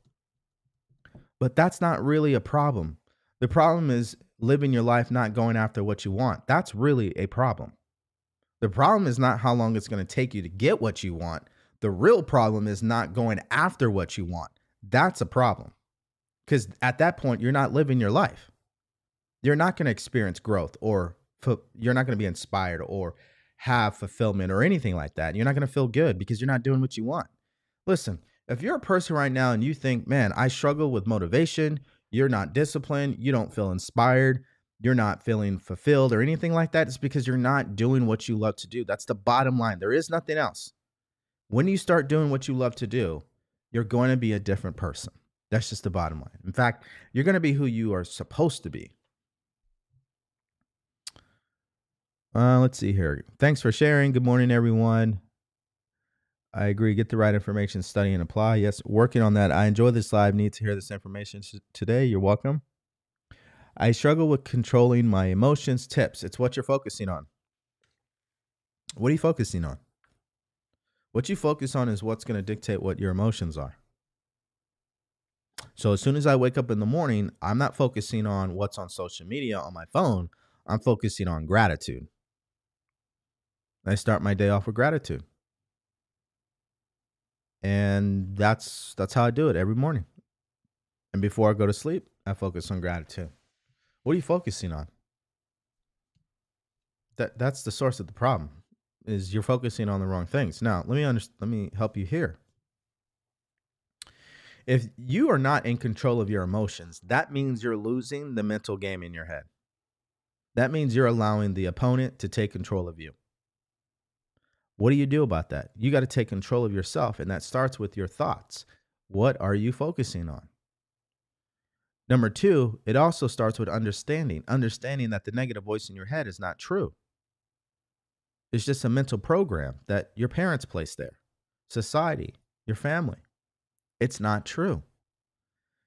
But that's not really a problem. The problem is living your life not going after what you want. That's really a problem. The problem is not how long it's going to take you to get what you want. The real problem is not going after what you want. That's a problem. Because at that point, you're not living your life. You're not going to experience growth or you're not going to be inspired or have fulfillment or anything like that. You're not going to feel good because you're not doing what you want. Listen, if you're a person right now and you think, man, I struggle with motivation, you're not disciplined, you don't feel inspired, you're not feeling fulfilled or anything like that, it's because you're not doing what you love to do. That's the bottom line. There is nothing else. When you start doing what you love to do, you're going to be a different person. That's just the bottom line. In fact, you're going to be who you are supposed to be. Uh, let's see here. Thanks for sharing. Good morning, everyone. I agree. Get the right information, study, and apply. Yes, working on that. I enjoy this live. Need to hear this information today. You're welcome. I struggle with controlling my emotions. Tips. It's what you're focusing on. What are you focusing on? What you focus on is what's going to dictate what your emotions are. So as soon as I wake up in the morning, I'm not focusing on what's on social media on my phone. I'm focusing on gratitude. I start my day off with gratitude. And that's that's how I do it every morning. And before I go to sleep, I focus on gratitude. What are you focusing on? That that's the source of the problem. Is you're focusing on the wrong things. Now, let me under, let me help you here. If you are not in control of your emotions, that means you're losing the mental game in your head. That means you're allowing the opponent to take control of you. What do you do about that? You got to take control of yourself, and that starts with your thoughts. What are you focusing on? Number two, it also starts with understanding, understanding that the negative voice in your head is not true. It's just a mental program that your parents placed there, society, your family. It's not true.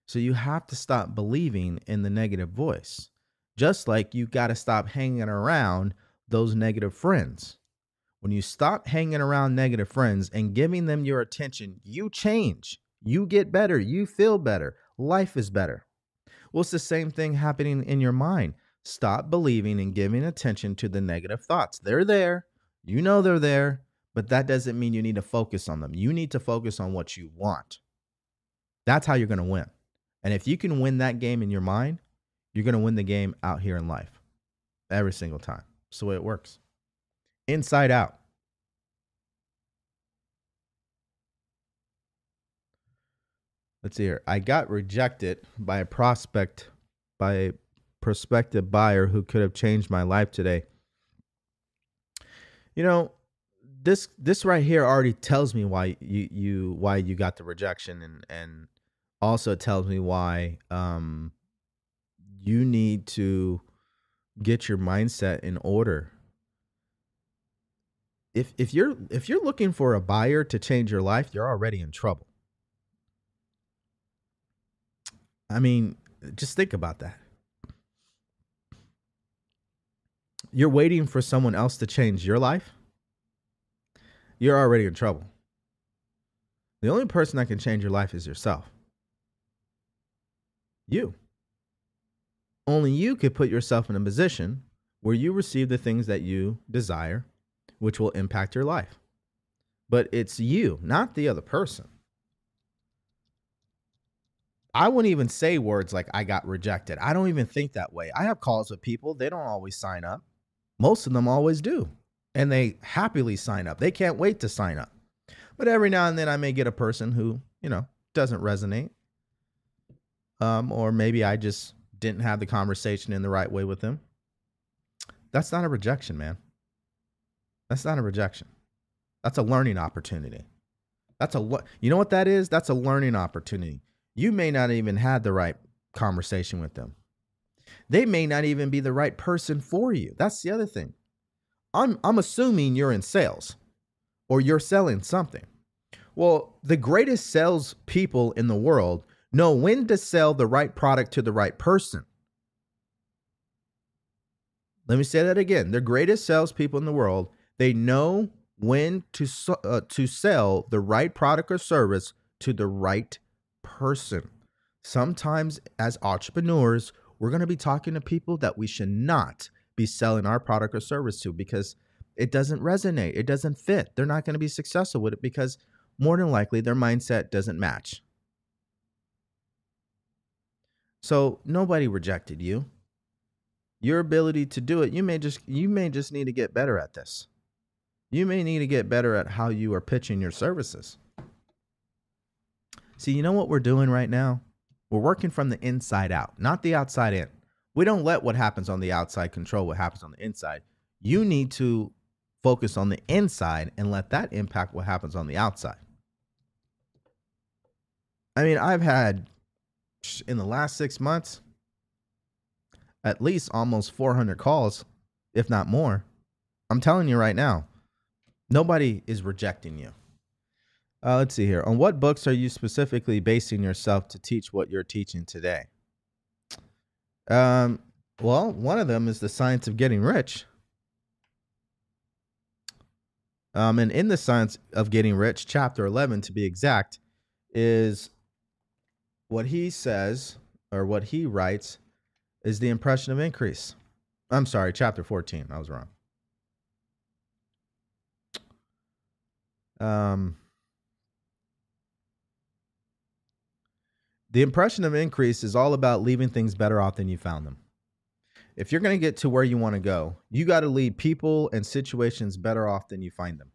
So you have to stop believing in the negative voice. Just like you got to stop hanging around those negative friends. When you stop hanging around negative friends and giving them your attention, you change. You get better. You feel better. Life is better. Well, it's the same thing happening in your mind. Stop believing and giving attention to the negative thoughts. They're there. You know they're there, but that doesn't mean you need to focus on them. You need to focus on what you want. That's how you're going to win. And if you can win that game in your mind, you're going to win the game out here in life every single time. That's the way it works. Inside out. Let's see here. I got rejected by a prospect, by a prospective buyer who could have changed my life today. You know, this this right here already tells me why you you why you got the rejection and and also tells me why um you need to get your mindset in order if if you're if you're looking for a buyer to change your life you're already in trouble. I mean just think about that. You're waiting for someone else to change your life you're already in trouble. The only person that can change your life is yourself. You. Only you could put yourself in a position where you receive the things that you desire, which will impact your life. But it's you, not the other person. I wouldn't even say words like I got rejected. I don't even think that way. I have calls with people, they don't always sign up. Most of them always do. And they happily sign up. They can't wait to sign up. But every now and then I may get a person who, you know, doesn't resonate. Um, or maybe I just didn't have the conversation in the right way with them. That's not a rejection, man. That's not a rejection. That's a learning opportunity. That's a you know what that is? That's a learning opportunity. You may not even have the right conversation with them. They may not even be the right person for you. That's the other thing. I'm I'm assuming you're in sales or you're selling something. Well, the greatest sales people in the world know when to sell the right product to the right person. Let me say that again. The greatest salespeople in the world, they know when to uh, to sell the right product or service to the right person. Sometimes, as entrepreneurs, we're going to be talking to people that we should not be selling our product or service to because it doesn't resonate. It doesn't fit. They're not going to be successful with it because more than likely their mindset doesn't match. So nobody rejected you. Your ability to do it, you may just you may just need to get better at this. You may need to get better at how you are pitching your services. See, you know what we're doing right now? We're working from the inside out, not the outside in. We don't let what happens on the outside control what happens on the inside. You need to focus on the inside and let that impact what happens on the outside. I mean, I've had in the last six months, at least almost 400 calls, if not more. I'm telling you right now, nobody is rejecting you. Uh, let's see here. On what books are you specifically basing yourself to teach what you're teaching today? Um, well, one of them is The Science of Getting Rich. Um, and in The Science of Getting Rich, chapter 11 to be exact, is what he says or what he writes is the impression of increase. I'm sorry, chapter 14. I was wrong. Um, the impression of increase is all about leaving things better off than you found them. If you're going to get to where you want to go, you got to leave people and situations better off than you find them.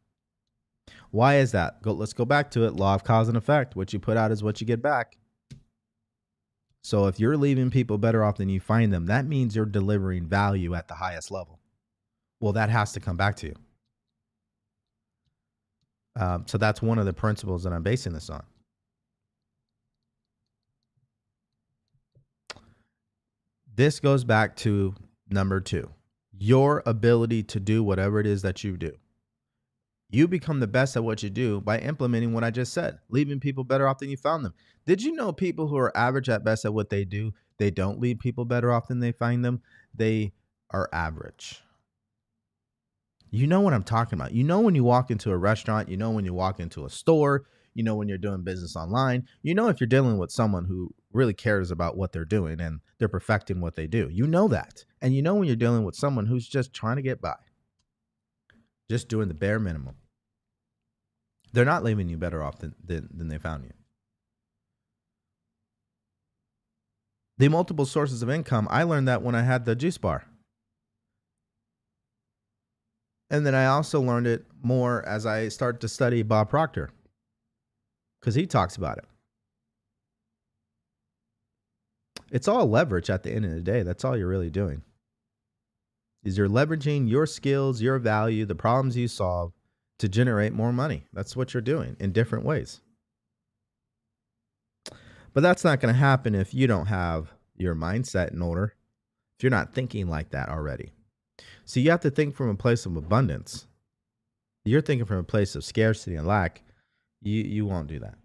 Why is that? Go, let's go back to it. Law of cause and effect. What you put out is what you get back. So if you're leaving people better off than you find them, that means you're delivering value at the highest level. Well, that has to come back to you. Um, so that's one of the principles that I'm basing this on. this goes back to number two your ability to do whatever it is that you do. You become the best at what you do by implementing what I just said, leaving people better off than you found them. Did you know people who are average at best at what they do, they don't leave people better off than they find them? They are average. You know what I'm talking about. You know when you walk into a restaurant, you know when you walk into a store, you know when you're doing business online, you know if you're dealing with someone who really cares about what they're doing and they're perfecting what they do. You know that. And you know when you're dealing with someone who's just trying to get by, just doing the bare minimum. They're not leaving you better off than, than, than they found you. The multiple sources of income, I learned that when I had the juice bar. And then I also learned it more as I started to study Bob Proctor because he talks about it. It's all leverage at the end of the day. That's all you're really doing. Is you're leveraging your skills, your value, the problems you solve to generate more money. That's what you're doing in different ways. But that's not going to happen if you don't have your mindset in order. If you're not thinking like that already. So you have to think from a place of abundance. You're thinking from a place of scarcity and lack. You you won't do that.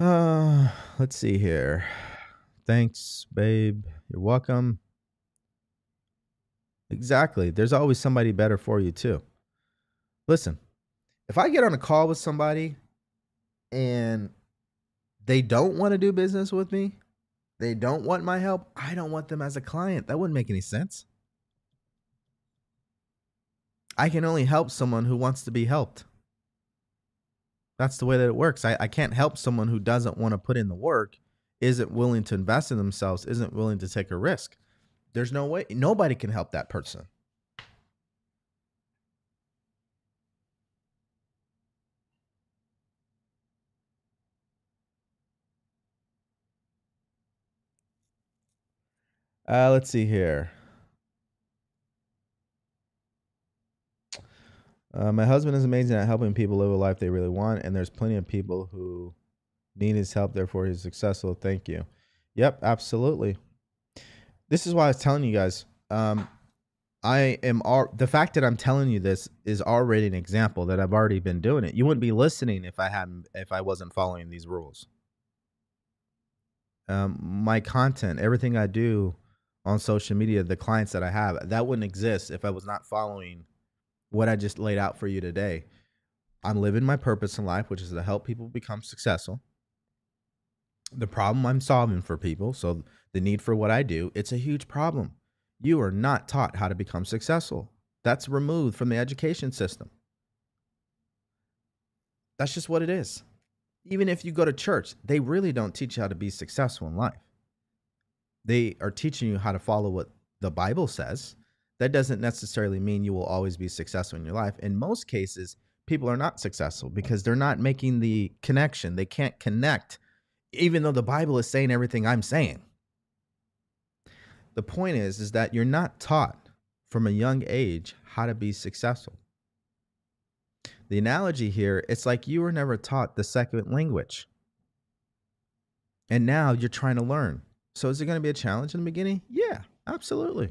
Uh, let's see here. Thanks, babe. You're welcome. Exactly. There's always somebody better for you, too. Listen, if I get on a call with somebody and they don't want to do business with me, they don't want my help, I don't want them as a client. That wouldn't make any sense. I can only help someone who wants to be helped. That's the way that it works. I, I can't help someone who doesn't want to put in the work, isn't willing to invest in themselves, isn't willing to take a risk. There's no way, nobody can help that person. Uh, let's see here. Uh, my husband is amazing at helping people live a life they really want, and there's plenty of people who need his help. Therefore, he's successful. Thank you. Yep, absolutely. This is why I was telling you guys. Um, I am the fact that I'm telling you this is already an example that I've already been doing it. You wouldn't be listening if I hadn't if I wasn't following these rules. Um, my content, everything I do on social media, the clients that I have, that wouldn't exist if I was not following what I just laid out for you today. I'm living my purpose in life, which is to help people become successful. The problem I'm solving for people, so the need for what I do, it's a huge problem. You are not taught how to become successful. That's removed from the education system. That's just what it is. Even if you go to church, they really don't teach you how to be successful in life. They are teaching you how to follow what the Bible says that doesn't necessarily mean you will always be successful in your life. In most cases, people are not successful because they're not making the connection. They can't connect, even though the Bible is saying everything I'm saying. The point is, is that you're not taught from a young age how to be successful. The analogy here, it's like you were never taught the second language. And now you're trying to learn. So is it going to be a challenge in the beginning? Yeah, absolutely.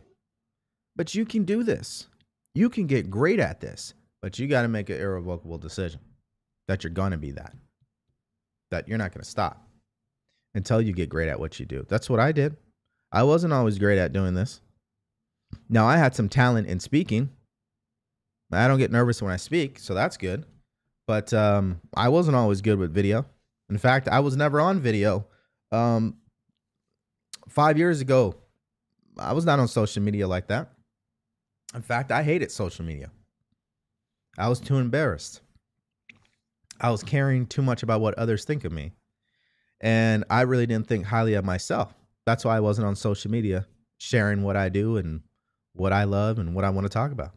But you can do this. You can get great at this, but you got to make an irrevocable decision that you're going to be that, that you're not going to stop until you get great at what you do. That's what I did. I wasn't always great at doing this. Now, I had some talent in speaking. I don't get nervous when I speak, so that's good. But um, I wasn't always good with video. In fact, I was never on video. Um, five years ago, I was not on social media like that. In fact, I hated social media. I was too embarrassed. I was caring too much about what others think of me. And I really didn't think highly of myself. That's why I wasn't on social media sharing what I do and what I love and what I want to talk about.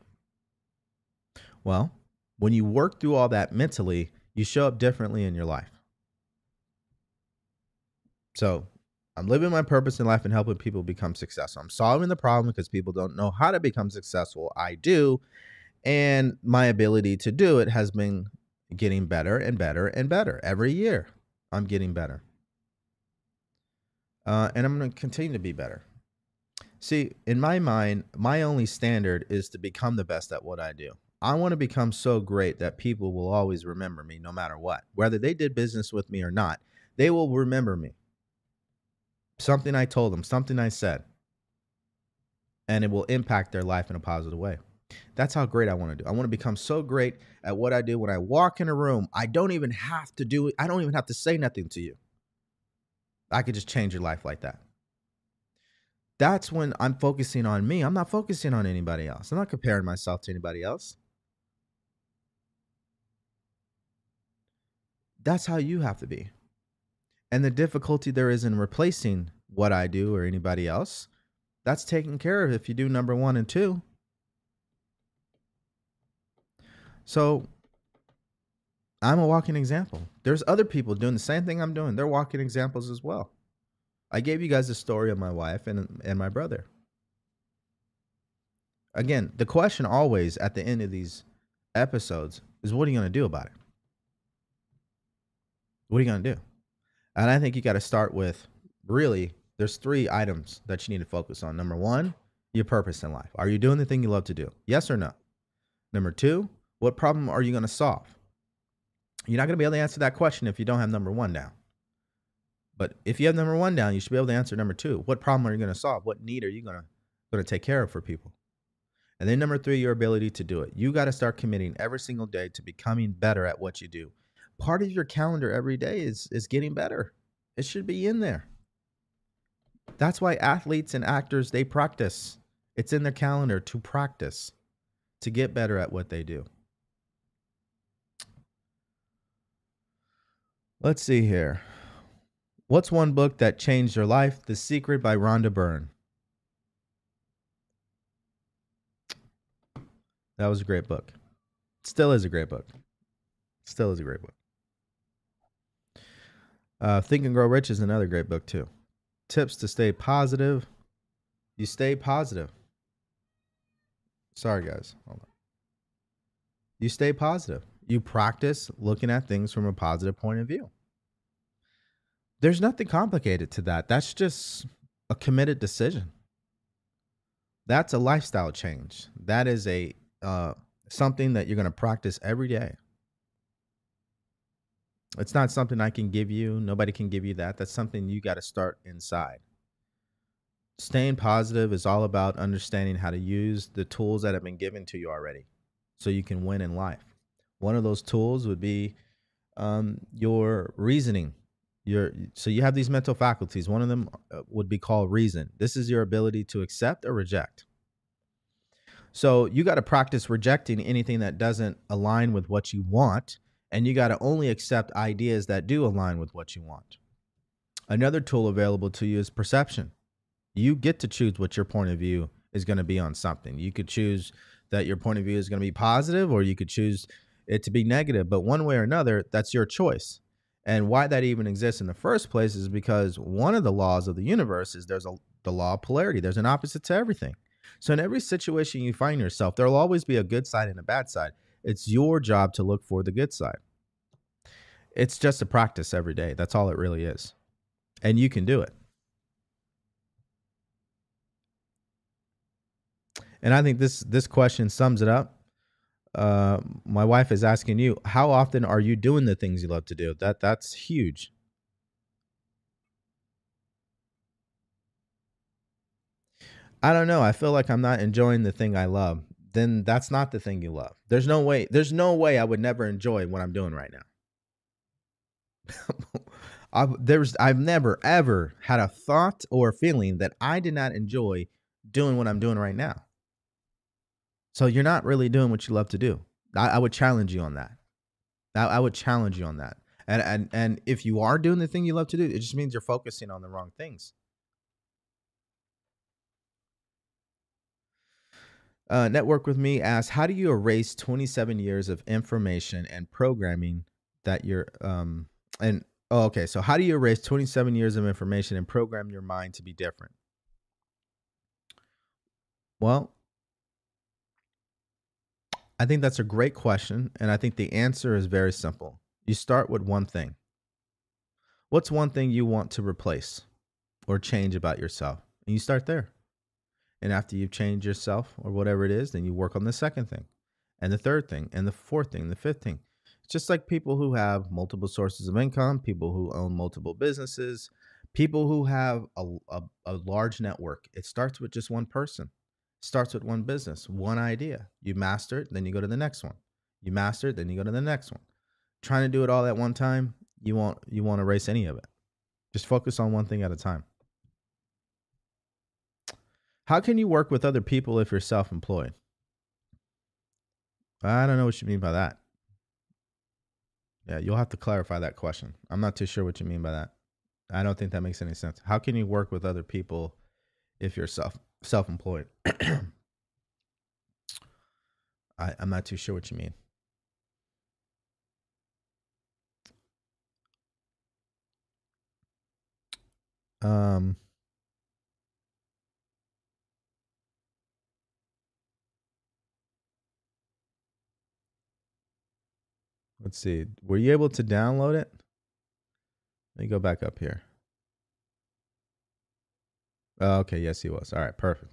Well, when you work through all that mentally, you show up differently in your life. So I'm living my purpose in life and helping people become successful. I'm solving the problem because people don't know how to become successful. I do. And my ability to do it has been getting better and better and better every year. I'm getting better. uh, and I'm going to continue to be better. See, in my mind, my only standard is to become the best at what I do. I want to become so great that people will always remember me no matter what. Whether they did business with me or not, they will remember me. Something I told them, something I said, and it will impact their life in a positive way. That's how great I want to do. I want to become so great at what I do when I walk in a room. I don't even have to do. I don't even have to say nothing to you. I could just change your life like that. That's when I'm focusing on me. I'm not focusing on anybody else. I'm not comparing myself to anybody else. That's how you have to be. And the difficulty there is in replacing what I do or anybody else, that's taken care of if you do number one and two. So I'm a walking example. There's other people doing the same thing I'm doing. They're walking examples as well. I gave you guys the story of my wife and, and my brother. Again, the question always at the end of these episodes is what are you going to do about it? What are you going to do? And I think you got to start with really, there's three items that you need to focus on. Number one, your purpose in life. Are you doing the thing you love to do? Yes or no? Number two, what problem are you going to solve? You're not going to be able to answer that question if you don't have number one down. But if you have number one down, you should be able to answer number two. What problem are you going to solve? What need are you going to going to take care of for people? And then number three, your ability to do it. You got to start committing every single day to becoming better at what you do. Part of your calendar every day is is getting better. It should be in there. That's why athletes and actors they practice. It's in their calendar to practice, to get better at what they do. Let's see here. What's one book that changed your life? The Secret by Rhonda Byrne. That was a great book. Still is a great book. Still is a great book. Uh, Think and Grow Rich is another great book too. Tips to stay positive. You stay positive. Sorry, guys. Hold on. You stay positive. You practice looking at things from a positive point of view. There's nothing complicated to that. That's just a committed decision. That's a lifestyle change. That is a uh, something that you're going to practice every day. It's not something I can give you. Nobody can give you that. That's something you got to start inside. Staying positive is all about understanding how to use the tools that have been given to you already so you can win in life. One of those tools would be um, your reasoning. Your so you have these mental faculties. One of them uh, would be called reason. This is your ability to accept or reject. So you got to practice rejecting anything that doesn't align with what you want, and you got to only accept ideas that do align with what you want. Another tool available to you is perception. You get to choose what your point of view is going to be on something. You could choose that your point of view is going to be positive, or you could choose it to be negative. But one way or another, that's your choice. And why that even exists in the first place is because one of the laws of the universe is there's a the law of polarity. There's an opposite to everything. So in every situation you find yourself, there'll always be a good side and a bad side. It's your job to look for the good side. It's just a practice every day. That's all it really is. And you can do it. And I think this this question sums it up uh, my wife is asking you, how often are you doing the things you love to do? That that's huge. I don't know. I feel like I'm not enjoying the thing I love. Then that's not the thing you love. There's no way. There's no way I would never enjoy what I'm doing right now. (laughs) I've, there's I've never ever had a thought or a feeling that I did not enjoy doing what I'm doing right now. So you're not really doing what you love to do. I, I would challenge you on that. I, I would challenge you on that. And and and if you are doing the thing you love to do, it just means you're focusing on the wrong things. Uh, Network with me asks, how do you erase 27 years of information and programming that you're um and oh, okay, so how do you erase 27 years of information and program your mind to be different? Well, I think that's a great question. And I think the answer is very simple. You start with one thing. What's one thing you want to replace? or change about yourself? And you start there. And after you've changed yourself or whatever it is, then you work on the second thing and the third thing and the fourth thing, the fifth thing. It's just like people who have multiple sources of income, people who own multiple businesses, people who have a, a, a large network. It starts with just one person, starts with one business, one idea. You master it, then you go to the next one. You master it, then you go to the next one. Trying to do it all at one time, you won't you won't erase any of it. Just focus on one thing at a time. How can you work with other people if you're self employed? I don't know what you mean by that. Yeah, you'll have to clarify that question. I'm not too sure what you mean by that. I don't think that makes any sense. How can you work with other people if you're self self employed? (clears throat) I, I'm not too sure what you mean. Um Let's see. Were you able to download it? Let me go back up here. Oh, okay, yes, he was. All right, perfect.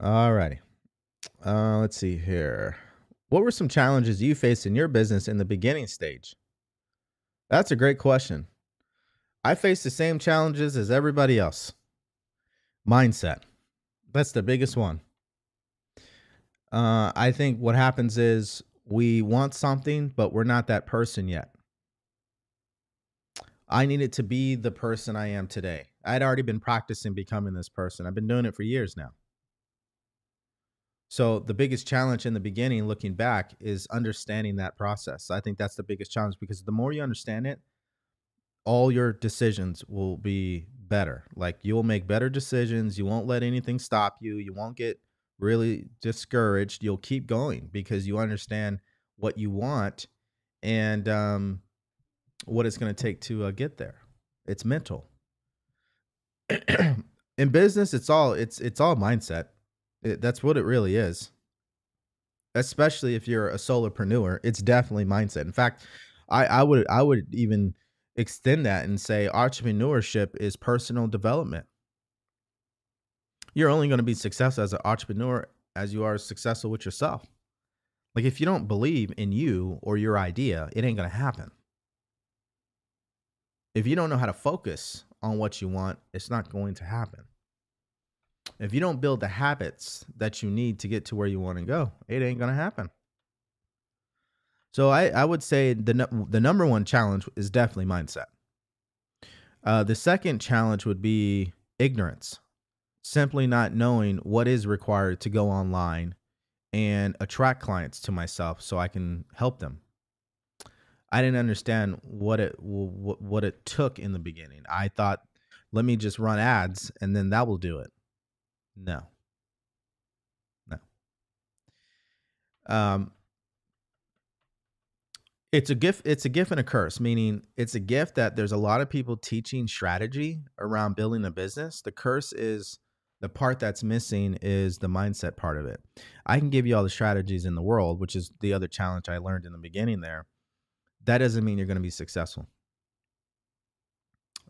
All righty. Uh, let's see here. What were some challenges you faced in your business in the beginning stage? That's a great question. I faced the same challenges as everybody else. Mindset. That's the biggest one. Uh, I think what happens is we want something, but we're not that person yet. I needed to be the person I am today. I'd already been practicing becoming this person. I've been doing it for years now. So the biggest challenge in the beginning, looking back, is understanding that process. I think that's the biggest challenge because the more you understand it, all your decisions will be better. Like you'll make better decisions. You won't let anything stop you. You won't get really discouraged, you'll keep going because you understand what you want and um, what it's going to take to uh, get there. It's mental. (clears throat) In business, it's all it's it's all mindset. It, that's what it really is. Especially if you're a solopreneur, it's definitely mindset. In fact, I, I would I would even extend that and say entrepreneurship is personal development you're only going to be successful as an entrepreneur as you are successful with yourself. Like if you don't believe in you or your idea, it ain't going to happen. If you don't know how to focus on what you want, it's not going to happen. If you don't build the habits that you need to get to where you want to go, it ain't going to happen. So I, I would say the the number one challenge is definitely mindset. Uh, the second challenge would be ignorance simply not knowing what is required to go online and attract clients to myself so I can help them. I didn't understand what it what it took in the beginning. I thought let me just run ads and then that will do it. No. No. Um it's a gift it's a gift and a curse meaning it's a gift that there's a lot of people teaching strategy around building a business the curse is the part that's missing is the mindset part of it. I can give you all the strategies in the world, which is the other challenge I learned in the beginning there. That doesn't mean you're going to be successful.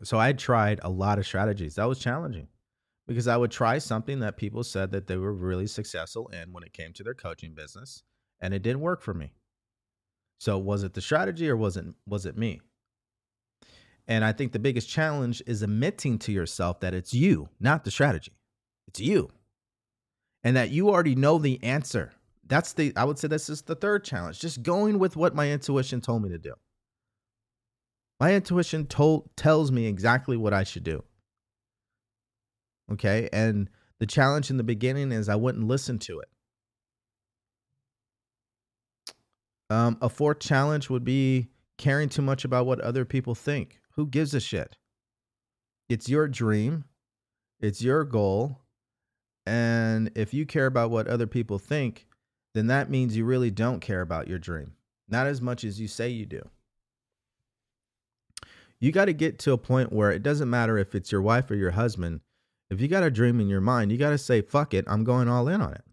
So I tried a lot of strategies. That was challenging because I would try something that people said that they were really successful in when it came to their coaching business and it didn't work for me. So was it the strategy or was it was it me? And I think the biggest challenge is admitting to yourself that it's you, not the strategy. It's you. And that you already know the answer. That's the, I would say this is the third challenge. Just going with what my intuition told me to do. My intuition told tells me exactly what I should do. Okay. And the challenge in the beginning is I wouldn't listen to it. Um, a fourth challenge would be caring too much about what other people think. Who gives a shit? It's your dream, it's your goal, and if you care about what other people think, then that means you really don't care about your dream, not as much as you say you do. You got to get to a point where it doesn't matter if it's your wife or your husband. If you got a dream in your mind, you got to say, fuck it, I'm going all in on it.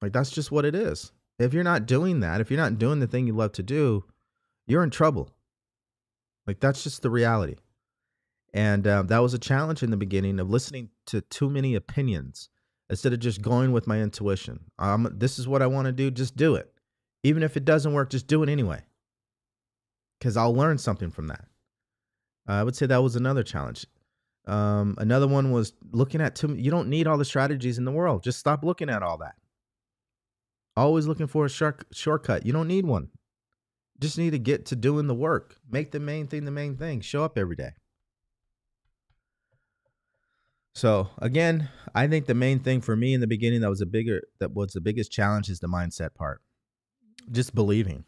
Like, that's just what it is. If you're not doing that, if you're not doing the thing you love to do, you're in trouble. Like, that's just the reality. And uh, that was a challenge in the beginning of listening to too many opinions instead of just going with my intuition. Um, this is what I want to do, just do it. Even if it doesn't work, just do it anyway. Because I'll learn something from that. Uh, I would say that was another challenge. Um, another one was looking at too. You don't need all the strategies in the world. Just stop looking at all that. Always looking for a short, shortcut. You don't need one. Just need to get to doing the work. Make the main thing the main thing. Show up every day. So again, I think the main thing for me in the beginning that was a bigger that was the biggest challenge is the mindset part. Just believing.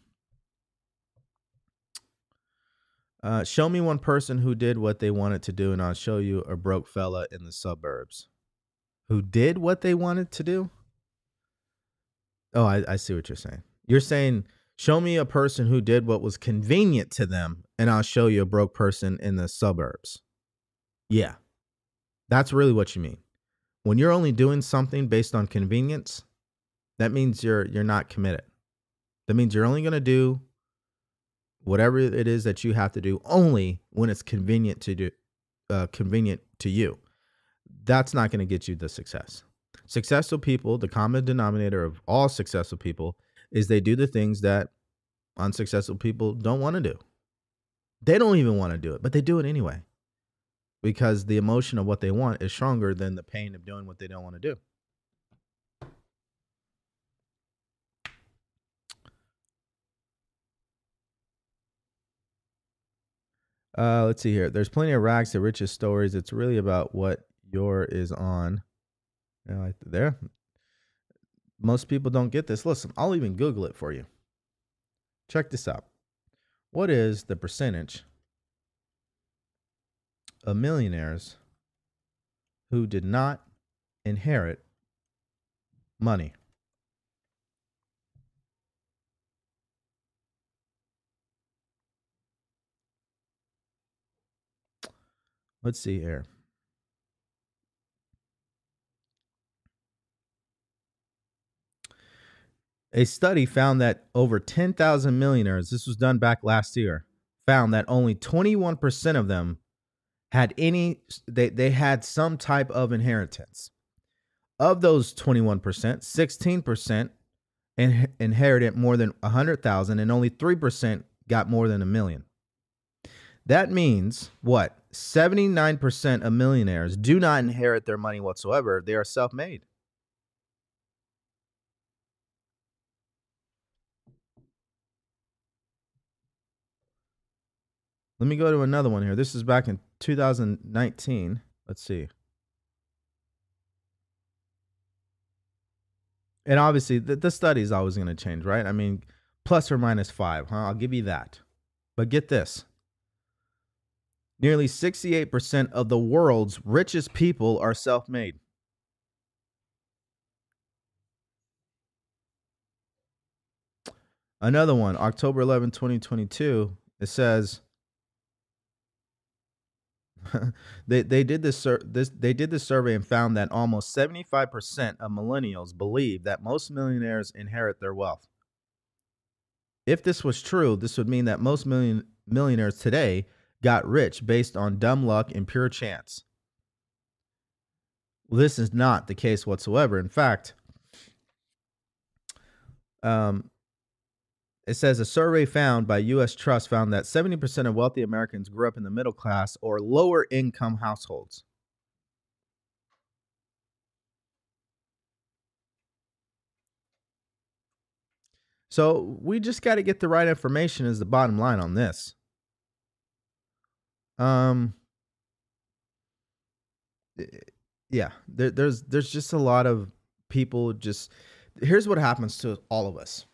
Uh, show me one person who did what they wanted to do, and I'll show you a broke fella in the suburbs who did what they wanted to do. Oh, I, I see what you're saying. You're saying, show me a person who did what was convenient to them, and I'll show you a broke person in the suburbs. Yeah, that's really what you mean. When you're only doing something based on convenience, that means you're you're not committed. That means you're only going to do whatever it is that you have to do only when it's convenient to do uh, convenient to you that's not going to get you the success successful people the common denominator of all successful people is they do the things that unsuccessful people don't want to do they don't even want to do it but they do it anyway because the emotion of what they want is stronger than the pain of doing what they don't want to do Uh, let's see here. There's plenty of rags to riches stories. It's really about what your is on. Yeah, there. Most people don't get this. Listen, I'll even Google it for you. Check this out. What is the percentage of millionaires who did not inherit money? Let's see here. A study found that over 10,000 millionaires, this was done back last year, found that only 21% of them had any they, they had some type of inheritance. Of those 21%, 16% in, inherited more than 100,000 and only 3% got more than a million. That means what? 79% of millionaires do not inherit their money whatsoever. They are self Let me go to another one here. This is back in 2019. Let's see. And obviously, the, the study is always going to change, right? I mean, plus or minus five, huh? I'll give you that. But get this Nearly 68% of the world's richest people are self made. Another one, October 11, 2022, it says (laughs) they they did this, this they did this survey and found that almost 75% of millennials believe that most millionaires inherit their wealth. If this was true, this would mean that most million millionaires today got rich based on dumb luck and pure chance. Well, this is not the case whatsoever. In fact, um, it says a survey found by U.S. Trust found that 70% of wealthy Americans grew up in the middle class or lower income households. So we just got to get the right information, is the bottom line on this. Um, yeah, there, there's there's just a lot of people. Just here's what happens to all of us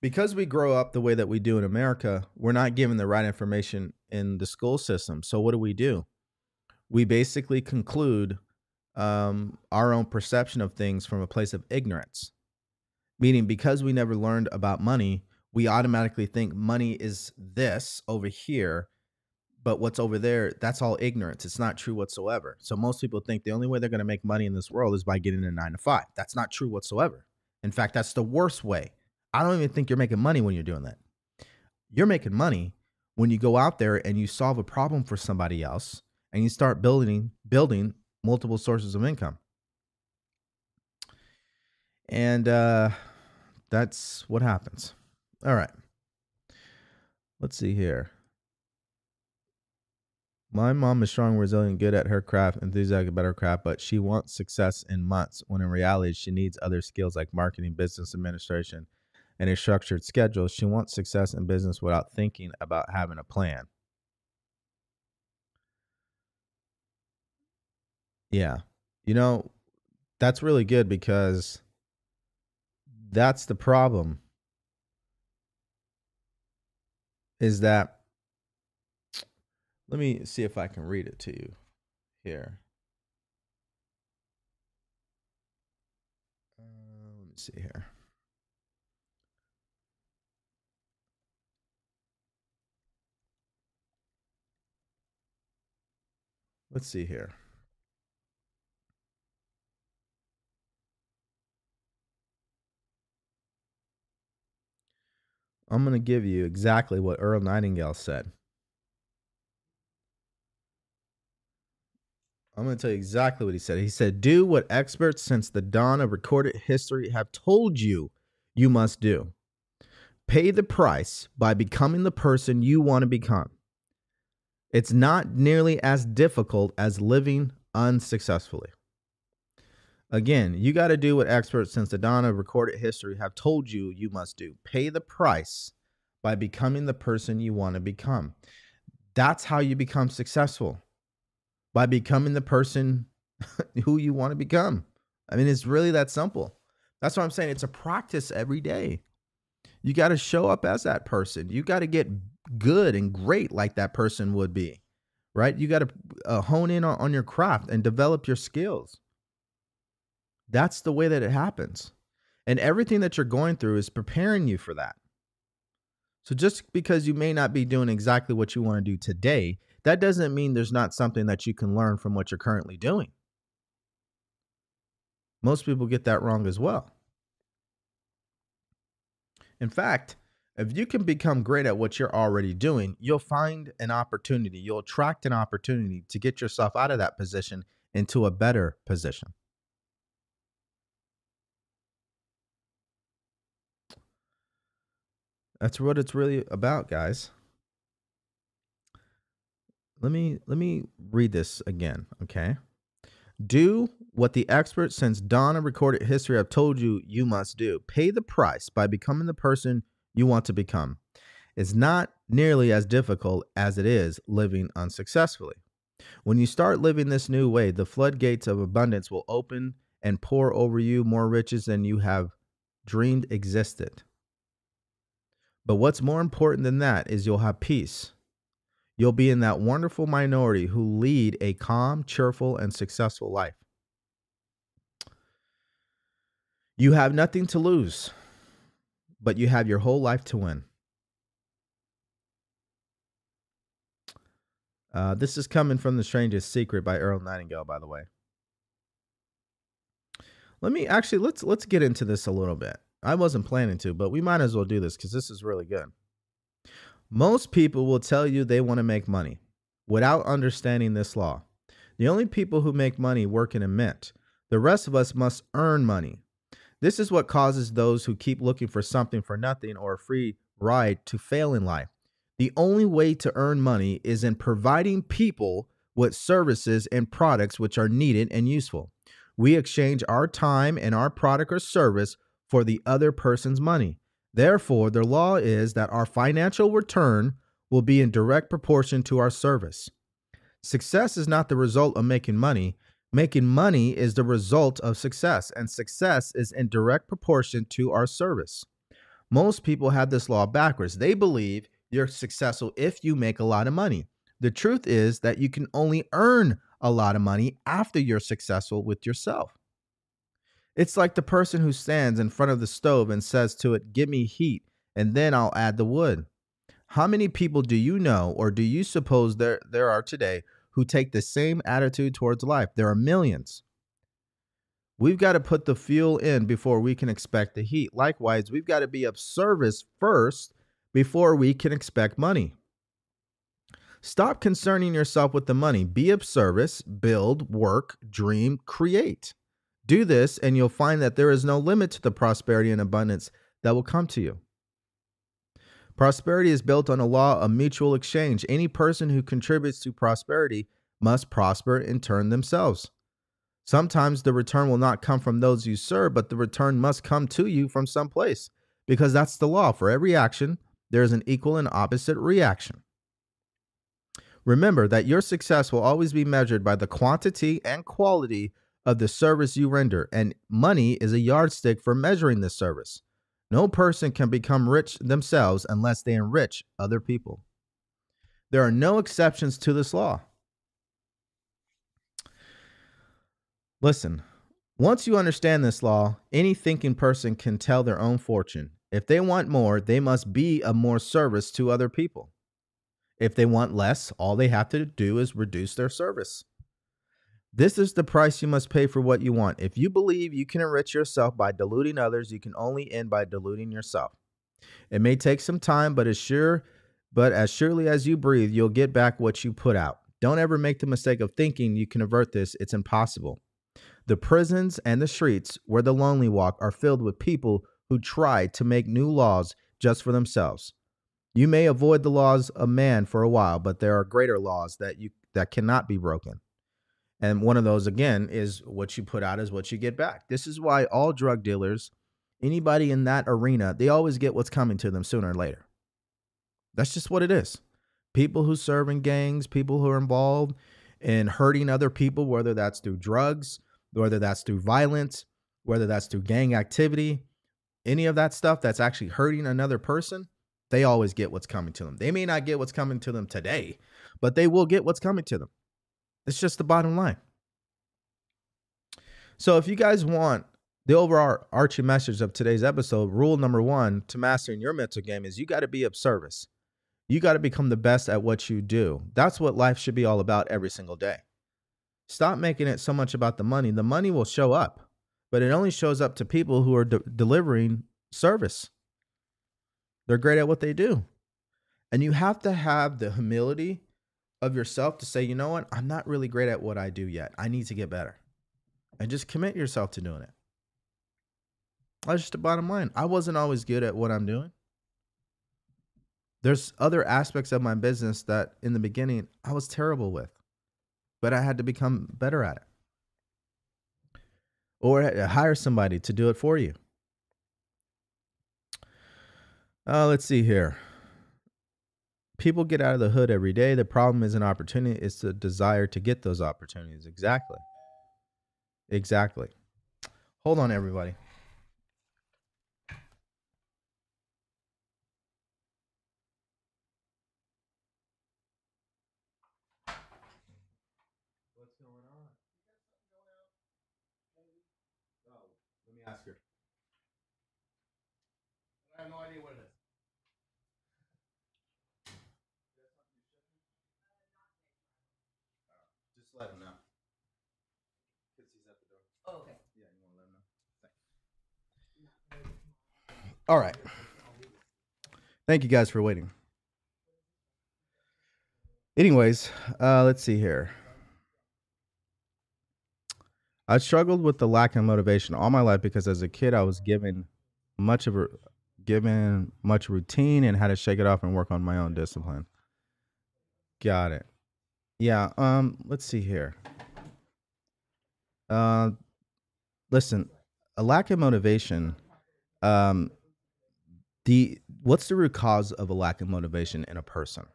because we grow up the way that we do in America. We're not given the right information in the school system. So what do we do? We basically conclude um, our own perception of things from a place of ignorance. Meaning, because we never learned about money, we automatically think money is this over here but what's over there that's all ignorance it's not true whatsoever so most people think the only way they're going to make money in this world is by getting a 9 to 5 that's not true whatsoever in fact that's the worst way i don't even think you're making money when you're doing that you're making money when you go out there and you solve a problem for somebody else and you start building building multiple sources of income. And uh, that's what happens. All right. Let's see here. My mom is strong, resilient, good at her craft, enthusiastic about her craft, but she wants success in months when in reality she needs other skills like marketing, business administration, and a structured schedule. She wants success in business without thinking about having a plan. Yeah. You know, that's really good because that's the problem is that let me see if I can read it to you here. Uh, let me see here. Let's see here. I'm going to give you exactly what Earl Nightingale said. I'm going to tell you exactly what he said. He said, Do what experts since the dawn of recorded history have told you you must do. Pay the price by becoming the person you want to become. It's not nearly as difficult as living unsuccessfully. Again, you got to do what experts since the dawn of recorded history have told you you must do. Pay the price by becoming the person you want to become. That's how you become successful by becoming the person (laughs) who you want to become. I mean, it's really that simple. That's what I'm saying. It's a practice every day. You got to show up as that person. You got to get good and great like that person would be, right? You got to uh, hone in on, on your craft and develop your skills. That's the way that it happens. And everything that you're going through is preparing you for that. So just because you may not be doing exactly what you want to do today, that doesn't mean there's not something that you can learn from what you're currently doing. Most people get that wrong as well. In fact, if you can become great at what you're already doing, you'll find an opportunity, you'll attract an opportunity to get yourself out of that position into a better position. That's what it's really about, guys. Let me let me read this again, okay? Do what the experts since dawn of recorded history have told you you must do. Pay the price by becoming the person you want to become. It's not nearly as difficult as it is living unsuccessfully. When you start living this new way, the floodgates of abundance will open and pour over you more riches than you have dreamed existed. But what's more important than that is you'll have peace. You'll be in that wonderful minority who lead a calm, cheerful, and successful life. You have nothing to lose, but you have your whole life to win. Uh, this is coming from The Strangest Secret by Earl Nightingale, by the way. Let me actually let's let's get into this a little bit. I wasn't planning to, but we might as well do this because this is really good. Most people will tell you they want to make money without understanding this law. The only people who make money work in a mint. The rest of us must earn money. This is what causes those who keep looking for something for nothing or a free ride to fail in life. The only way to earn money is in providing people with services and products which are needed and useful. We exchange our time and our product or service for the other person's money. Therefore, the law is that our financial return will be in direct proportion to our service. Success is not the result of making money. Making money is the result of success, and success is in direct proportion to our service. Most people have this law backwards. They believe you're successful if you make a lot of money. The truth is that you can only earn a lot of money after you're successful with yourself. It's like the person who stands in front of the stove and says to it, Give me heat, and then I'll add the wood. How many people do you know, or do you suppose there, there are today, who take the same attitude towards life? There are millions. We've got to put the fuel in before we can expect the heat. Likewise, we've got to be of service first before we can expect money. Stop concerning yourself with the money. Be of service, build, work, dream, create. Do this, and you'll find that there is no limit to the prosperity and abundance that will come to you. Prosperity is built on a law of mutual exchange. Any person who contributes to prosperity must prosper in turn themselves. Sometimes the return will not come from those you serve, but the return must come to you from some place because that's the law. For every action, there is an equal and opposite reaction. Remember that your success will always be measured by the quantity and quality of the service you render, and money is a yardstick for measuring this service. No person can become rich themselves unless they enrich other people. There are no exceptions to this law. Listen, once you understand this law, any thinking person can tell their own fortune. If they want more, they must be of more service to other people. If they want less, all they have to do is reduce their service. This is the price you must pay for what you want. If you believe you can enrich yourself by deluding others, you can only end by deluding yourself. It may take some time, but as sure but as surely as you breathe, you'll get back what you put out. Don't ever make the mistake of thinking you can avert this. It's impossible. The prisons and the streets where the lonely walk are filled with people who try to make new laws just for themselves. You may avoid the laws of man for a while, but there are greater laws that you that cannot be broken. And one of those again is what you put out is what you get back. This is why all drug dealers, anybody in that arena, they always get what's coming to them sooner or later. That's just what it is. People who serve in gangs, people who are involved in hurting other people, whether that's through drugs, whether that's through violence, whether that's through gang activity, any of that stuff that's actually hurting another person, they always get what's coming to them. They may not get what's coming to them today, but they will get what's coming to them. It's just the bottom line. So if you guys want the overarching message of today's episode, rule number one to mastering your mental game is you got to be of service. You got to become the best at what you do. That's what life should be all about every single day. Stop making it so much about the money. The money will show up, but it only shows up to people who are de- delivering service. They're great at what they do. And you have to have the humility of yourself to say, you know what? I'm not really great at what I do yet. I need to get better. And just commit yourself to doing it. That's just the bottom line. I wasn't always good at what I'm doing. There's other aspects of my business that in the beginning I was terrible with, but I had to become better at it. Or hire somebody to do it for you. Uh, let's see here people get out of the hood every day. The problem is an opportunity. It's the desire to get those opportunities. Exactly. Exactly. Hold on, everybody. What's going on? Oh, let me ask her. I have no idea what it is. let him know. Because he's at the door. Oh, okay. Yeah, you want to let him know? Thanks. All right. Thank you guys for waiting. Anyways, uh, let's see here. I struggled with the lack of motivation all my life because as a kid I was given much of a given much routine and had to shake it off and work on my own discipline. Got it. Yeah. Um. Let's see here. Uh, listen, a lack of motivation. Um, the what's the root cause of a lack of motivation in a person?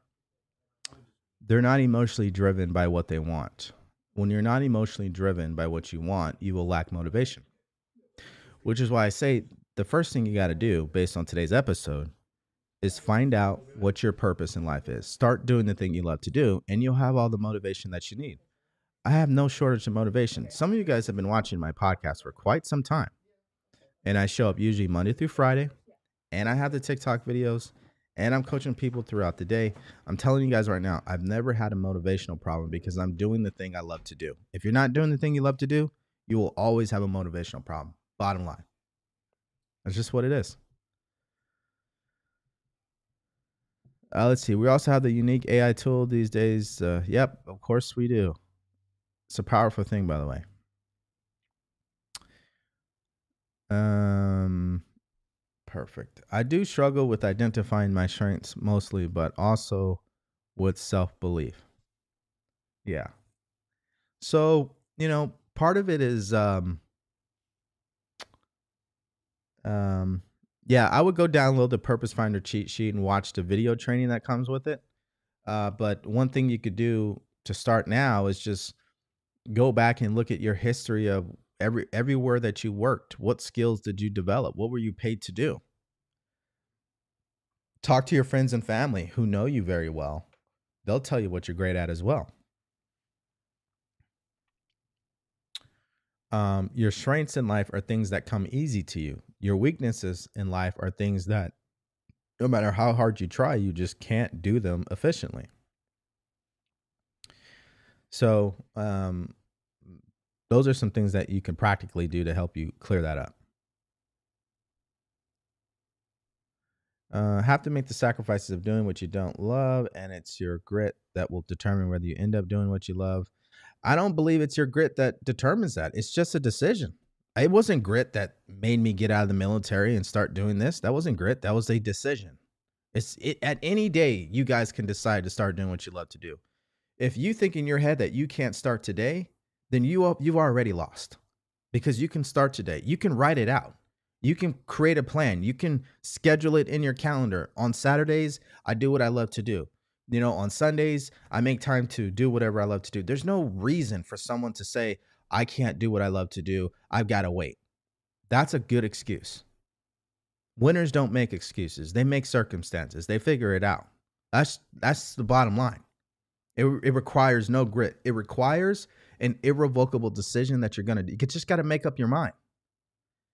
They're not emotionally driven by what they want. When you're not emotionally driven by what you want, you will lack motivation. Which is why I say the first thing you got to do, based on today's episode, is find out what your purpose in life is. Start doing the thing you love to do, and you'll have all the motivation that you need. I have no shortage of motivation. Some of you guys have been watching my podcast for quite some time, and I show up usually Monday through Friday, and I have the TikTok videos, and I'm coaching people throughout the day. I'm telling you guys right now, I've never had a motivational problem because I'm doing the thing I love to do. If you're not doing the thing you love to do, you will always have a motivational problem. Bottom line. That's just what it is. Uh, let's see. We also have the unique AI tool these days. Uh, yep, of course we do. It's a powerful thing, by the way. Um, perfect. I do struggle with identifying my strengths mostly, but also with self belief. Yeah. So you know, part of it is, um, um, yeah, I would go download the Purpose Finder cheat sheet and watch the video training that comes with it. Uh, but one thing you could do to start now is just go back and look at your history of every everywhere that you worked. What skills did you develop? What were you paid to do? Talk to your friends and family who know you very well. They'll tell you what you're great at as well. Um, your strengths in life are things that come easy to you. Your weaknesses in life are things that, no matter how hard you try, you just can't do them efficiently. So, um, those are some things that you can practically do to help you clear that up. Uh, have to make the sacrifices of doing what you don't love, and it's your grit that will determine whether you end up doing what you love. I don't believe it's your grit that determines that. It's just a decision. It wasn't grit that made me get out of the military and start doing this. That wasn't grit. That was a decision. It's it, at any day you guys can decide to start doing what you love to do. If you think in your head that you can't start today, then you you've already lost. Because you can start today. You can write it out. You can create a plan. You can schedule it in your calendar. On Saturdays, I do what I love to do you know, on Sundays, I make time to do whatever I love to do. There's no reason for someone to say, I can't do what I love to do. I've got to wait. That's a good excuse. Winners don't make excuses. They make circumstances. They figure it out. That's that's the bottom line. It, it requires no grit. It requires an irrevocable decision that you're gonna do. You just got to make up your mind.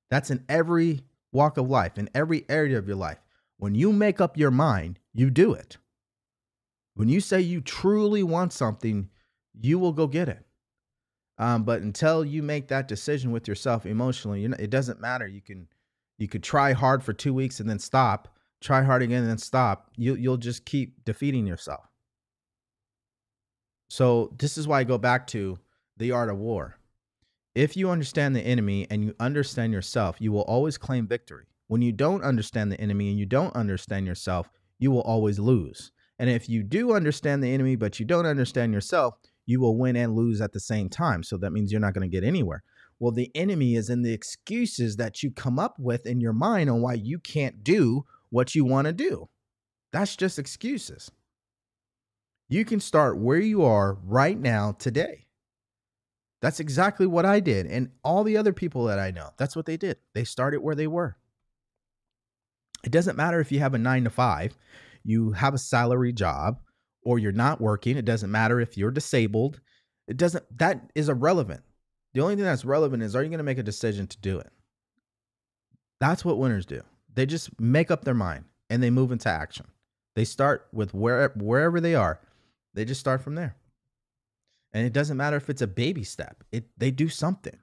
That's in every walk of life, in every area of your life. When you make up your mind, you do it. When you say you truly want something, you will go get it. Um, but until you make that decision with yourself emotionally, know, it doesn't matter. You can you could try hard for two weeks and then stop. Try hard again and then stop. You you'll just keep defeating yourself. So this is why I go back to the art of war. If you understand the enemy and you understand yourself, you will always claim victory. When you don't understand the enemy and you don't understand yourself, you will always lose. And if you do understand the enemy, but you don't understand yourself, you will win and lose at the same time. So that means you're not going to get anywhere. Well, the enemy is in the excuses that you come up with in your mind on why you can't do what you want to do. That's just excuses. You can start where you are right now today. That's exactly what I did. And all the other people that I know, that's what they did. They started where they were. It doesn't matter if you have a nine to five, you have a salary job or you're not working. It doesn't matter if you're disabled. It doesn't, that is irrelevant. The only thing that's relevant is are you going to make a decision to do it? That's what winners do. They just make up their mind and they move into action. They start with where, wherever they are, they just start from there. And it doesn't matter if it's a baby step, it, they do something.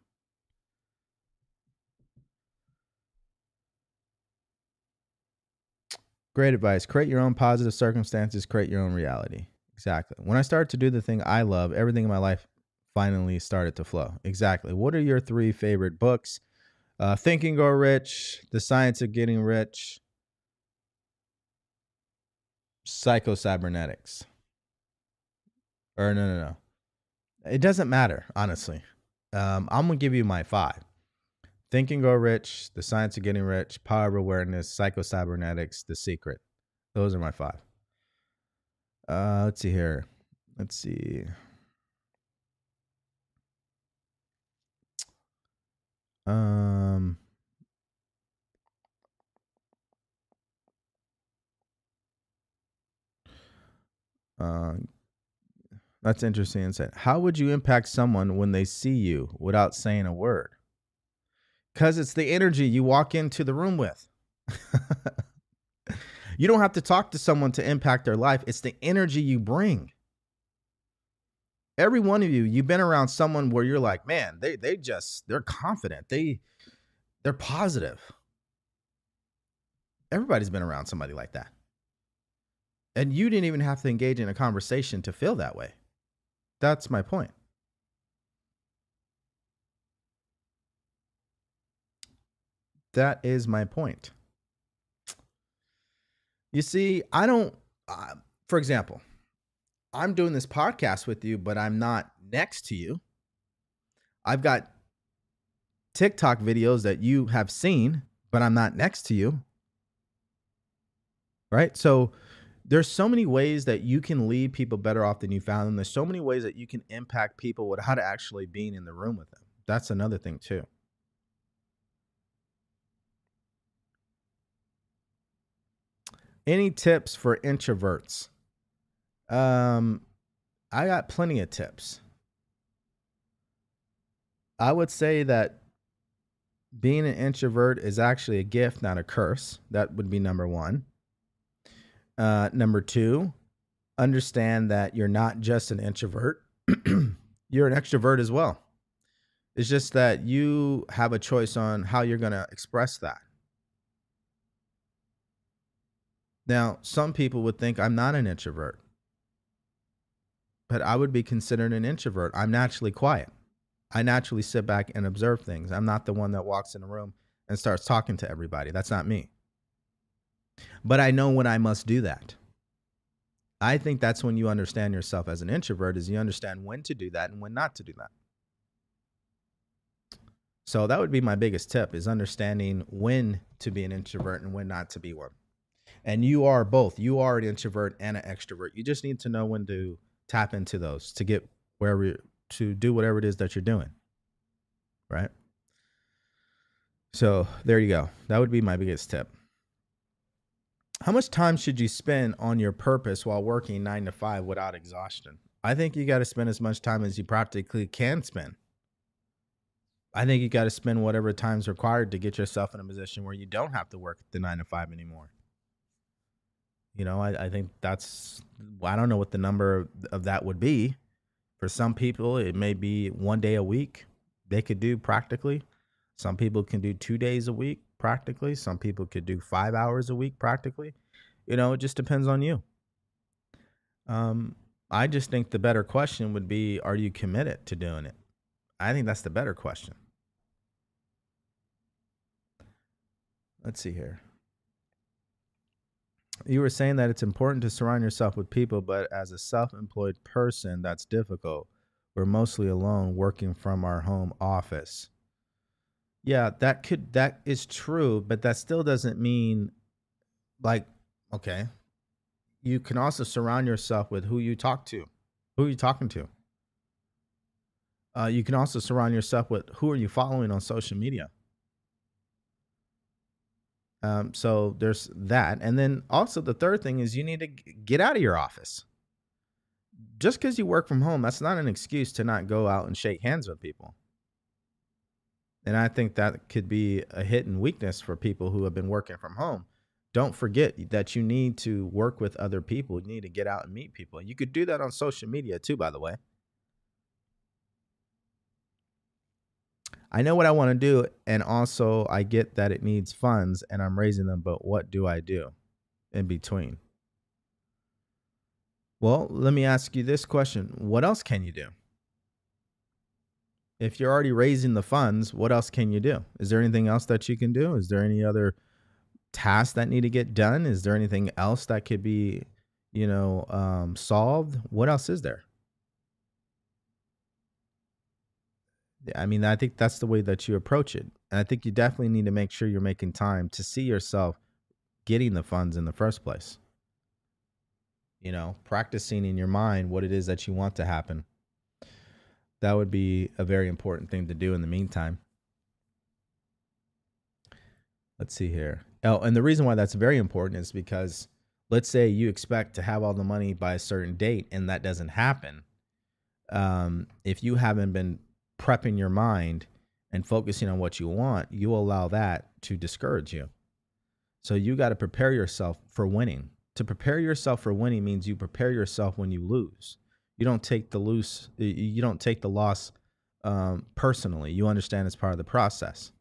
Great advice. Create your own positive circumstances, create your own reality. Exactly. When I started to do the thing I love, everything in my life finally started to flow. Exactly. What are your three favorite books? Uh, Grow Rich, The Science of Getting Rich, Psycho Cybernetics. Or no, no, no. It doesn't matter, honestly. Um, I'm gonna give you my five. Think and Grow Rich, The Science of Getting Rich, Power of Awareness, Psycho Cybernetics, The Secret. Those are my five. Uh, let's see here. Let's see. Um, uh, that's interesting insight. How would you impact someone when they see you without saying a word? Because it's the energy you walk into the room with. (laughs) you don't have to talk to someone to impact their life, it's the energy you bring. Every one of you, you've been around someone where you're like, man, they they just they're confident. They they're positive. Everybody's been around somebody like that. And you didn't even have to engage in a conversation to feel that way. That's my point. That is my point. You see, I don't, uh, for example, I'm doing this podcast with you, but I'm not next to you. I've got TikTok videos that you have seen, but I'm not next to you. Right? So there's so many ways that you can leave people better off than you found them. There's so many ways that you can impact people without actually being in the room with them. That's another thing too. Any tips for introverts? Um, I got plenty of tips. I would say that being an introvert is actually a gift, not a curse. That would be number one. Uh, number two, understand that you're not just an introvert, (clears throat) you're an extrovert as well. It's just that you have a choice on how you're going to express that. Now, some people would think I'm not an introvert, but I would be considered an introvert. I'm naturally quiet. I naturally sit back and observe things. I'm not the one that walks in a room and starts talking to everybody. That's not me. But I know when I must do that. I think that's when you understand yourself as an introvert is you understand when to do that and when not to do that. So that would be my biggest tip is understanding when to be an introvert and when not to be one. And you are both. You are an introvert and an extrovert. You just need to know when to tap into those to get wherever to do whatever it is that you're doing. Right? So, there you go. That would be my biggest tip. How much time should you spend on your purpose while working 9 to 5 without exhaustion? I think you got to spend as much time as you practically can spend. I think you got to spend whatever time's required to get yourself in a position where you don't have to work the 9 to 5 anymore. You know, I, I think that's, I don't know what the number of that would be. For some people, it may be one day a week they could do practically. Some people can do two days a week practically. Some people could do five hours a week practically. You know, it just depends on you. Um, I just think the better question would be Are you committed to doing it? I think that's the better question. Let's see here you were saying that it's important to surround yourself with people, but as a self-employed person, that's difficult. We're mostly alone working from our home office. Yeah, that could that is true, but that still doesn't mean like okay. You can also surround yourself with who you talk to. Who are you talking to? Uh, you can also surround yourself with who are you following on social media. Um, so there's that. And then also the third thing is you need to get out of your office. Just because you work from home, that's not an excuse to not go out and shake hands with people. And I think that could be a hidden weakness for people who have been working from home. Don't forget that you need to work with other people. You need to get out and meet people. You could do that on social media too, by the way. I know what I want to do, and also I get that it needs funds and I'm raising them, but what do I do in between? Well, let me ask you this question What else can you do? If you're already raising the funds, what else can you do? Is there anything else that you can do? Is there any other tasks that need to get done? Is there anything else that could be, you know, um, solved? What else is there? I mean, I think that's the way that you approach it. And I think you definitely need to make sure you're making time to see yourself getting the funds in the first place. You know, practicing in your mind what it is that you want to happen. That would be a very important thing to do in the meantime. Let's see here. Oh, and the reason why that's very important is because let's say you expect to have all the money by a certain date and that doesn't happen. Um, if you haven't been prepping your mind and focusing on what you want, you allow that to discourage you. So you got to prepare yourself for winning. To prepare yourself for winning means you prepare yourself when you lose. You don't take the loose. You don't take the loss um, personally. You understand it's part of the process.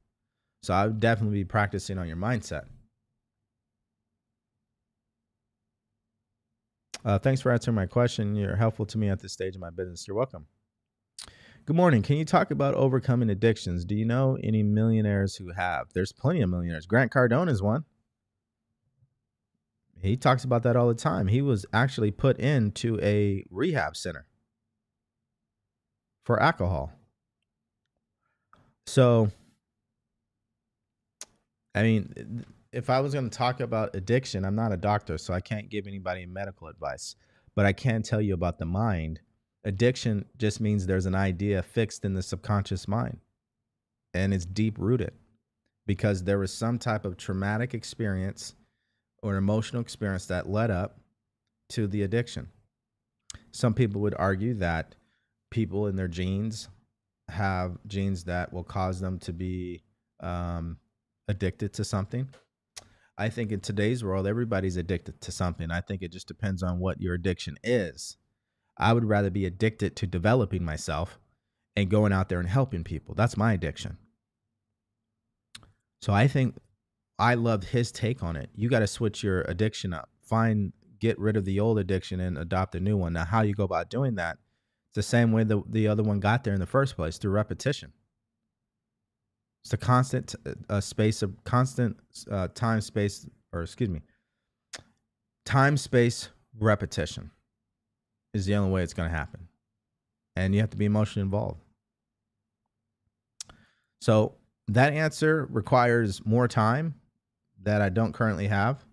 So I would definitely be practicing on your mindset. Uh, thanks for answering my question. You're helpful to me at this stage of my business. You're welcome. Good morning. Can you talk about overcoming addictions? Do you know any millionaires who have? There's plenty of millionaires. Grant Cardone is one. He talks about that all the time. He was actually put into a rehab center for alcohol. So, I mean, if I was going to talk about addiction, I'm not a doctor, so I can't give anybody medical advice, but I can tell you about the mind. Addiction just means there's an idea fixed in the subconscious mind and it's deep rooted because there was some type of traumatic experience or an emotional experience that led up to the addiction. Some people would argue that people in their genes have genes that will cause them to be um, addicted to something. I think in today's world, everybody's addicted to something. I think it just depends on what your addiction is. I would rather be addicted to developing myself and going out there and helping people. That's my addiction. So I think I loved his take on it. You got to switch your addiction up. Find, get rid of the old addiction and adopt a new one. Now, how you go about doing that? It's the same way the, the other one got there in the first place through repetition. It's a constant uh, space of constant uh, time, space, or excuse me, time, space, repetition is the only way it's going to happen. And you have to be emotionally involved. So that answer requires more time that I don't currently have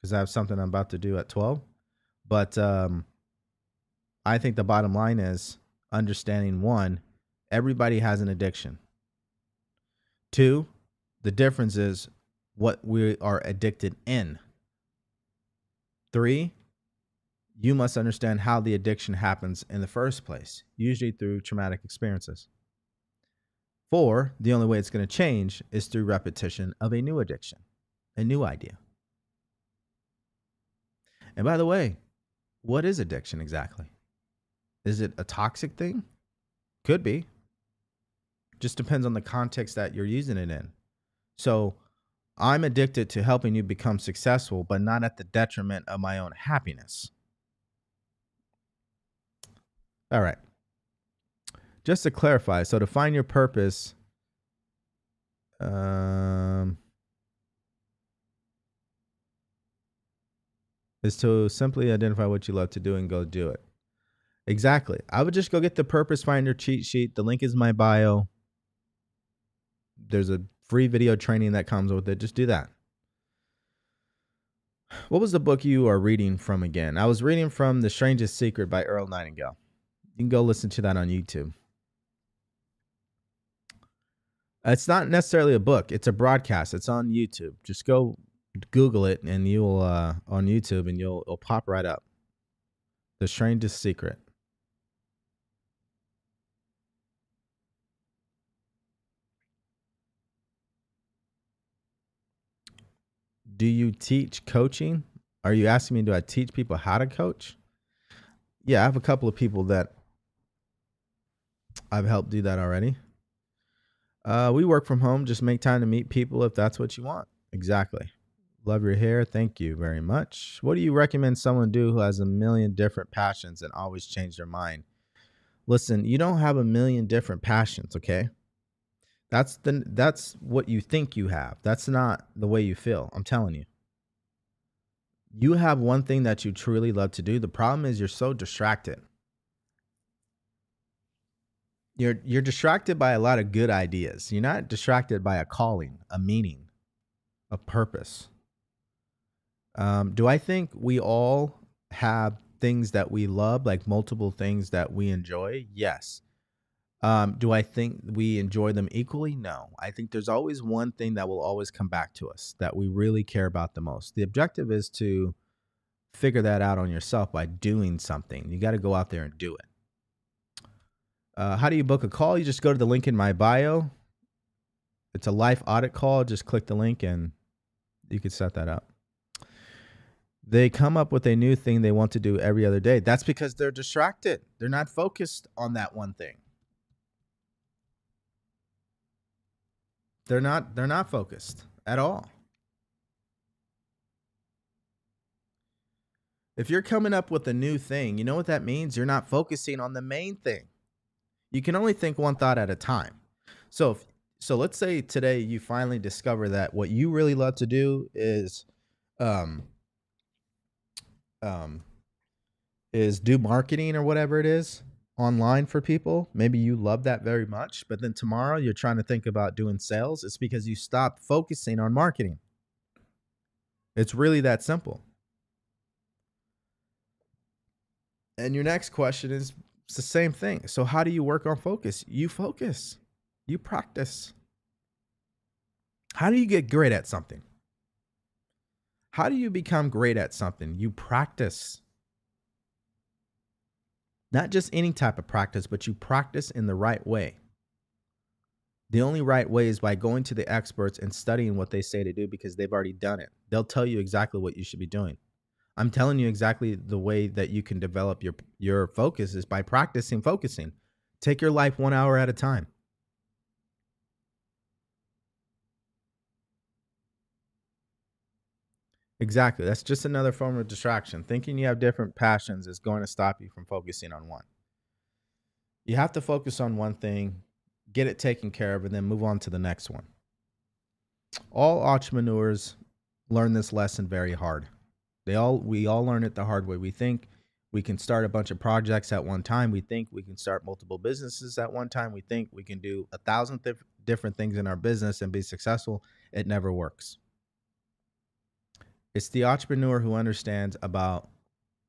because I have something I'm about to do at 12. But um, I think the bottom line is understanding one, everybody has an addiction. Two, the difference is what we are addicted in. Three, you must understand how the addiction happens in the first place, usually through traumatic experiences. Four, the only way it's going to change is through repetition of a new addiction a new idea. And by the way, what is addiction exactly? Is it a toxic thing? Could be. Just depends on the context that you're using it in. So I'm addicted to helping you become successful, but not at the detriment of my own happiness. All right. Just to clarify, so to find your purpose, um, is to simply identify what you love to do and go do it. Exactly. I would just go get the Purpose Finder cheat sheet. The link is my bio. There's a free video training that comes with it. Just do that. What was the book you are reading from again? I was reading from The Strangest Secret by Earl Nightingale. You can go listen to that on YouTube. It's not necessarily a book, it's a broadcast. It's on YouTube. Just go Google it and you'll uh, on YouTube and you'll it'll pop right up. The strangest secret. Do you teach coaching? Are you asking me do I teach people how to coach? Yeah, I have a couple of people that I've helped do that already. Uh, we work from home. Just make time to meet people if that's what you want. Exactly. Love your hair. Thank you very much. What do you recommend someone do who has a million different passions and always change their mind? Listen, you don't have a million different passions, okay? That's the that's what you think you have. That's not the way you feel. I'm telling you. You have one thing that you truly love to do. The problem is you're so distracted. You're you're distracted by a lot of good ideas. You're not distracted by a calling, a meaning, a purpose. Um, do I think we all have things that we love, like multiple things that we enjoy? Yes. Um, do I think we enjoy them equally? No. I think there's always one thing that will always come back to us that we really care about the most. The objective is to figure that out on yourself by doing something. You got to go out there and do it. Uh, how do you book a call? You just go to the link in my bio. It's a life audit call. Just click the link and you can set that up they come up with a new thing they want to do every other day. That's because they're distracted. They're not focused on that one thing. They're not they're not focused at all. If you're coming up with a new thing, you know what that means? You're not focusing on the main thing. You can only think one thought at a time. So if, so let's say today you finally discover that what you really love to do is um um is do marketing or whatever it is online for people. Maybe you love that very much, but then tomorrow you're trying to think about doing sales. It's because you stopped focusing on marketing. It's really that simple. And your next question is it's the same thing. So, how do you work on focus? You focus, you practice. How do you get great at something? How do you become great at something? You practice. Not just any type of practice, but you practice in the right way. The only right way is by going to the experts and studying what they say to do because they've already done it. They'll tell you exactly what you should be doing. I'm telling you exactly the way that you can develop your your focus is by practicing focusing. Take your life 1 hour at a time. Exactly. That's just another form of distraction. Thinking you have different passions is going to stop you from focusing on one. You have to focus on one thing, get it taken care of, and then move on to the next one. All entrepreneurs learn this lesson very hard. They all we all learn it the hard way. We think we can start a bunch of projects at one time. We think we can start multiple businesses at one time. We think we can do a thousand th- different things in our business and be successful. It never works. It's the entrepreneur who understands about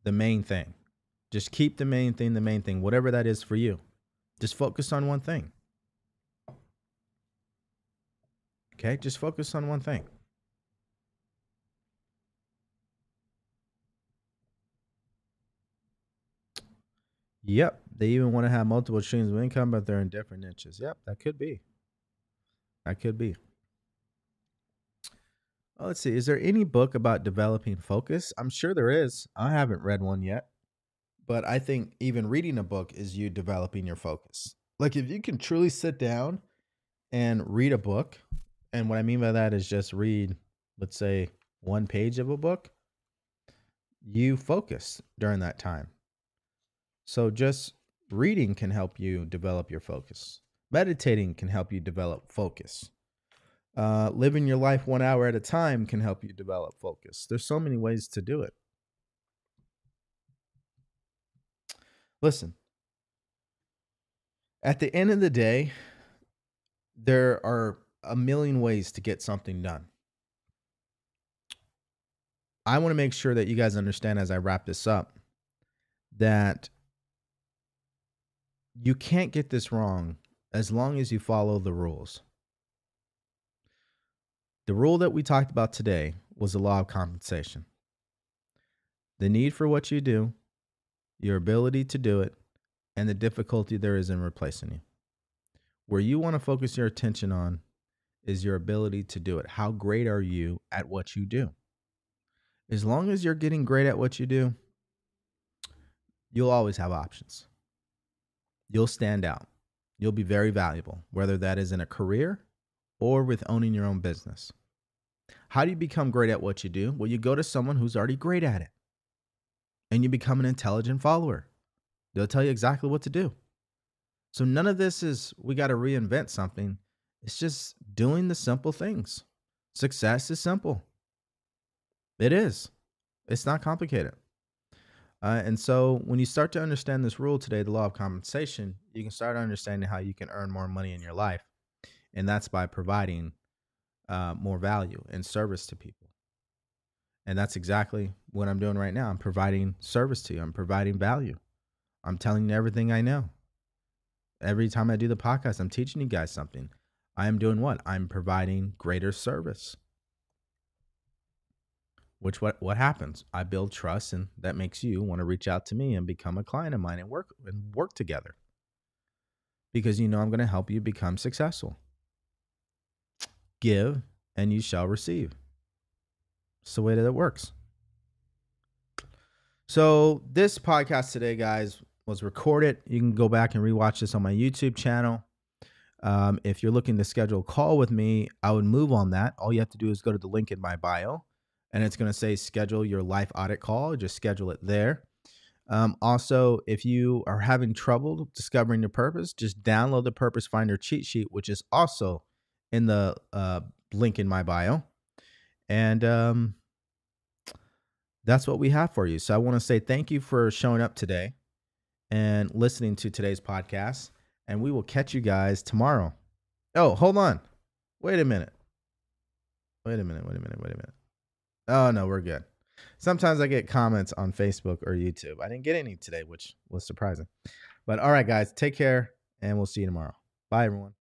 the main thing. Just keep the main thing the main thing, whatever that is for you. Just focus on one thing. Okay, just focus on one thing. Yep, they even want to have multiple streams of income, but they're in different niches. Yep, that could be. That could be. Oh, let's see. Is there any book about developing focus? I'm sure there is. I haven't read one yet. But I think even reading a book is you developing your focus. Like if you can truly sit down and read a book, and what I mean by that is just read, let's say, one page of a book, you focus during that time. So just reading can help you develop your focus. Meditating can help you develop focus. Uh, living your life one hour at a time can help you develop focus. There's so many ways to do it. Listen, at the end of the day, there are a million ways to get something done. I want to make sure that you guys understand as I wrap this up that you can't get this wrong as long as you follow the rules. The rule that we talked about today was the law of compensation. The need for what you do, your ability to do it, and the difficulty there is in replacing you. Where you want to focus your attention on is your ability to do it. How great are you at what you do? As long as you're getting great at what you do, you'll always have options. You'll stand out. You'll be very valuable, whether that is in a career or with owning your own business. How do you become great at what you do? Well, you go to someone who's already great at it and you become an intelligent follower. They'll tell you exactly what to do. So, none of this is we got to reinvent something. It's just doing the simple things. Success is simple. It is, it's not complicated. Uh, and so, when you start to understand this rule today, the law of compensation, you can start understanding how you can earn more money in your life and that's by providing uh, more value and service to people. And that's exactly what I'm doing right now. I'm providing service to you. I'm providing value. I'm telling you everything I know. Every time I do the podcast, I'm teaching you guys something. I am doing what? I'm providing greater service. Which what what happens? I build trust and that makes you want to reach out to me and become a client of mine and work and work together. Because you know I'm going to help you become successful. Give and you shall receive. It's the way that it works. So, this podcast today, guys, was recorded. You can go back and rewatch this on my YouTube channel. Um, if you're looking to schedule a call with me, I would move on that. All you have to do is go to the link in my bio. and it's going to say schedule your life audit call. Just schedule it there. Um, also, if you are having trouble discovering your purpose, just download the Purpose Finder cheat sheet, which is also in the uh, link in my bio. And um, that's what we have for you. So I want to say thank you for showing up today and listening to today's podcast. And we will catch you guys tomorrow. Oh, hold on. Wait a minute. Wait a minute. Wait a minute. Wait a minute. Oh, no, we're good. Sometimes I get comments on Facebook or YouTube. I didn't get any today, which was surprising. But all right, guys, take care and we'll see you tomorrow. Bye, everyone.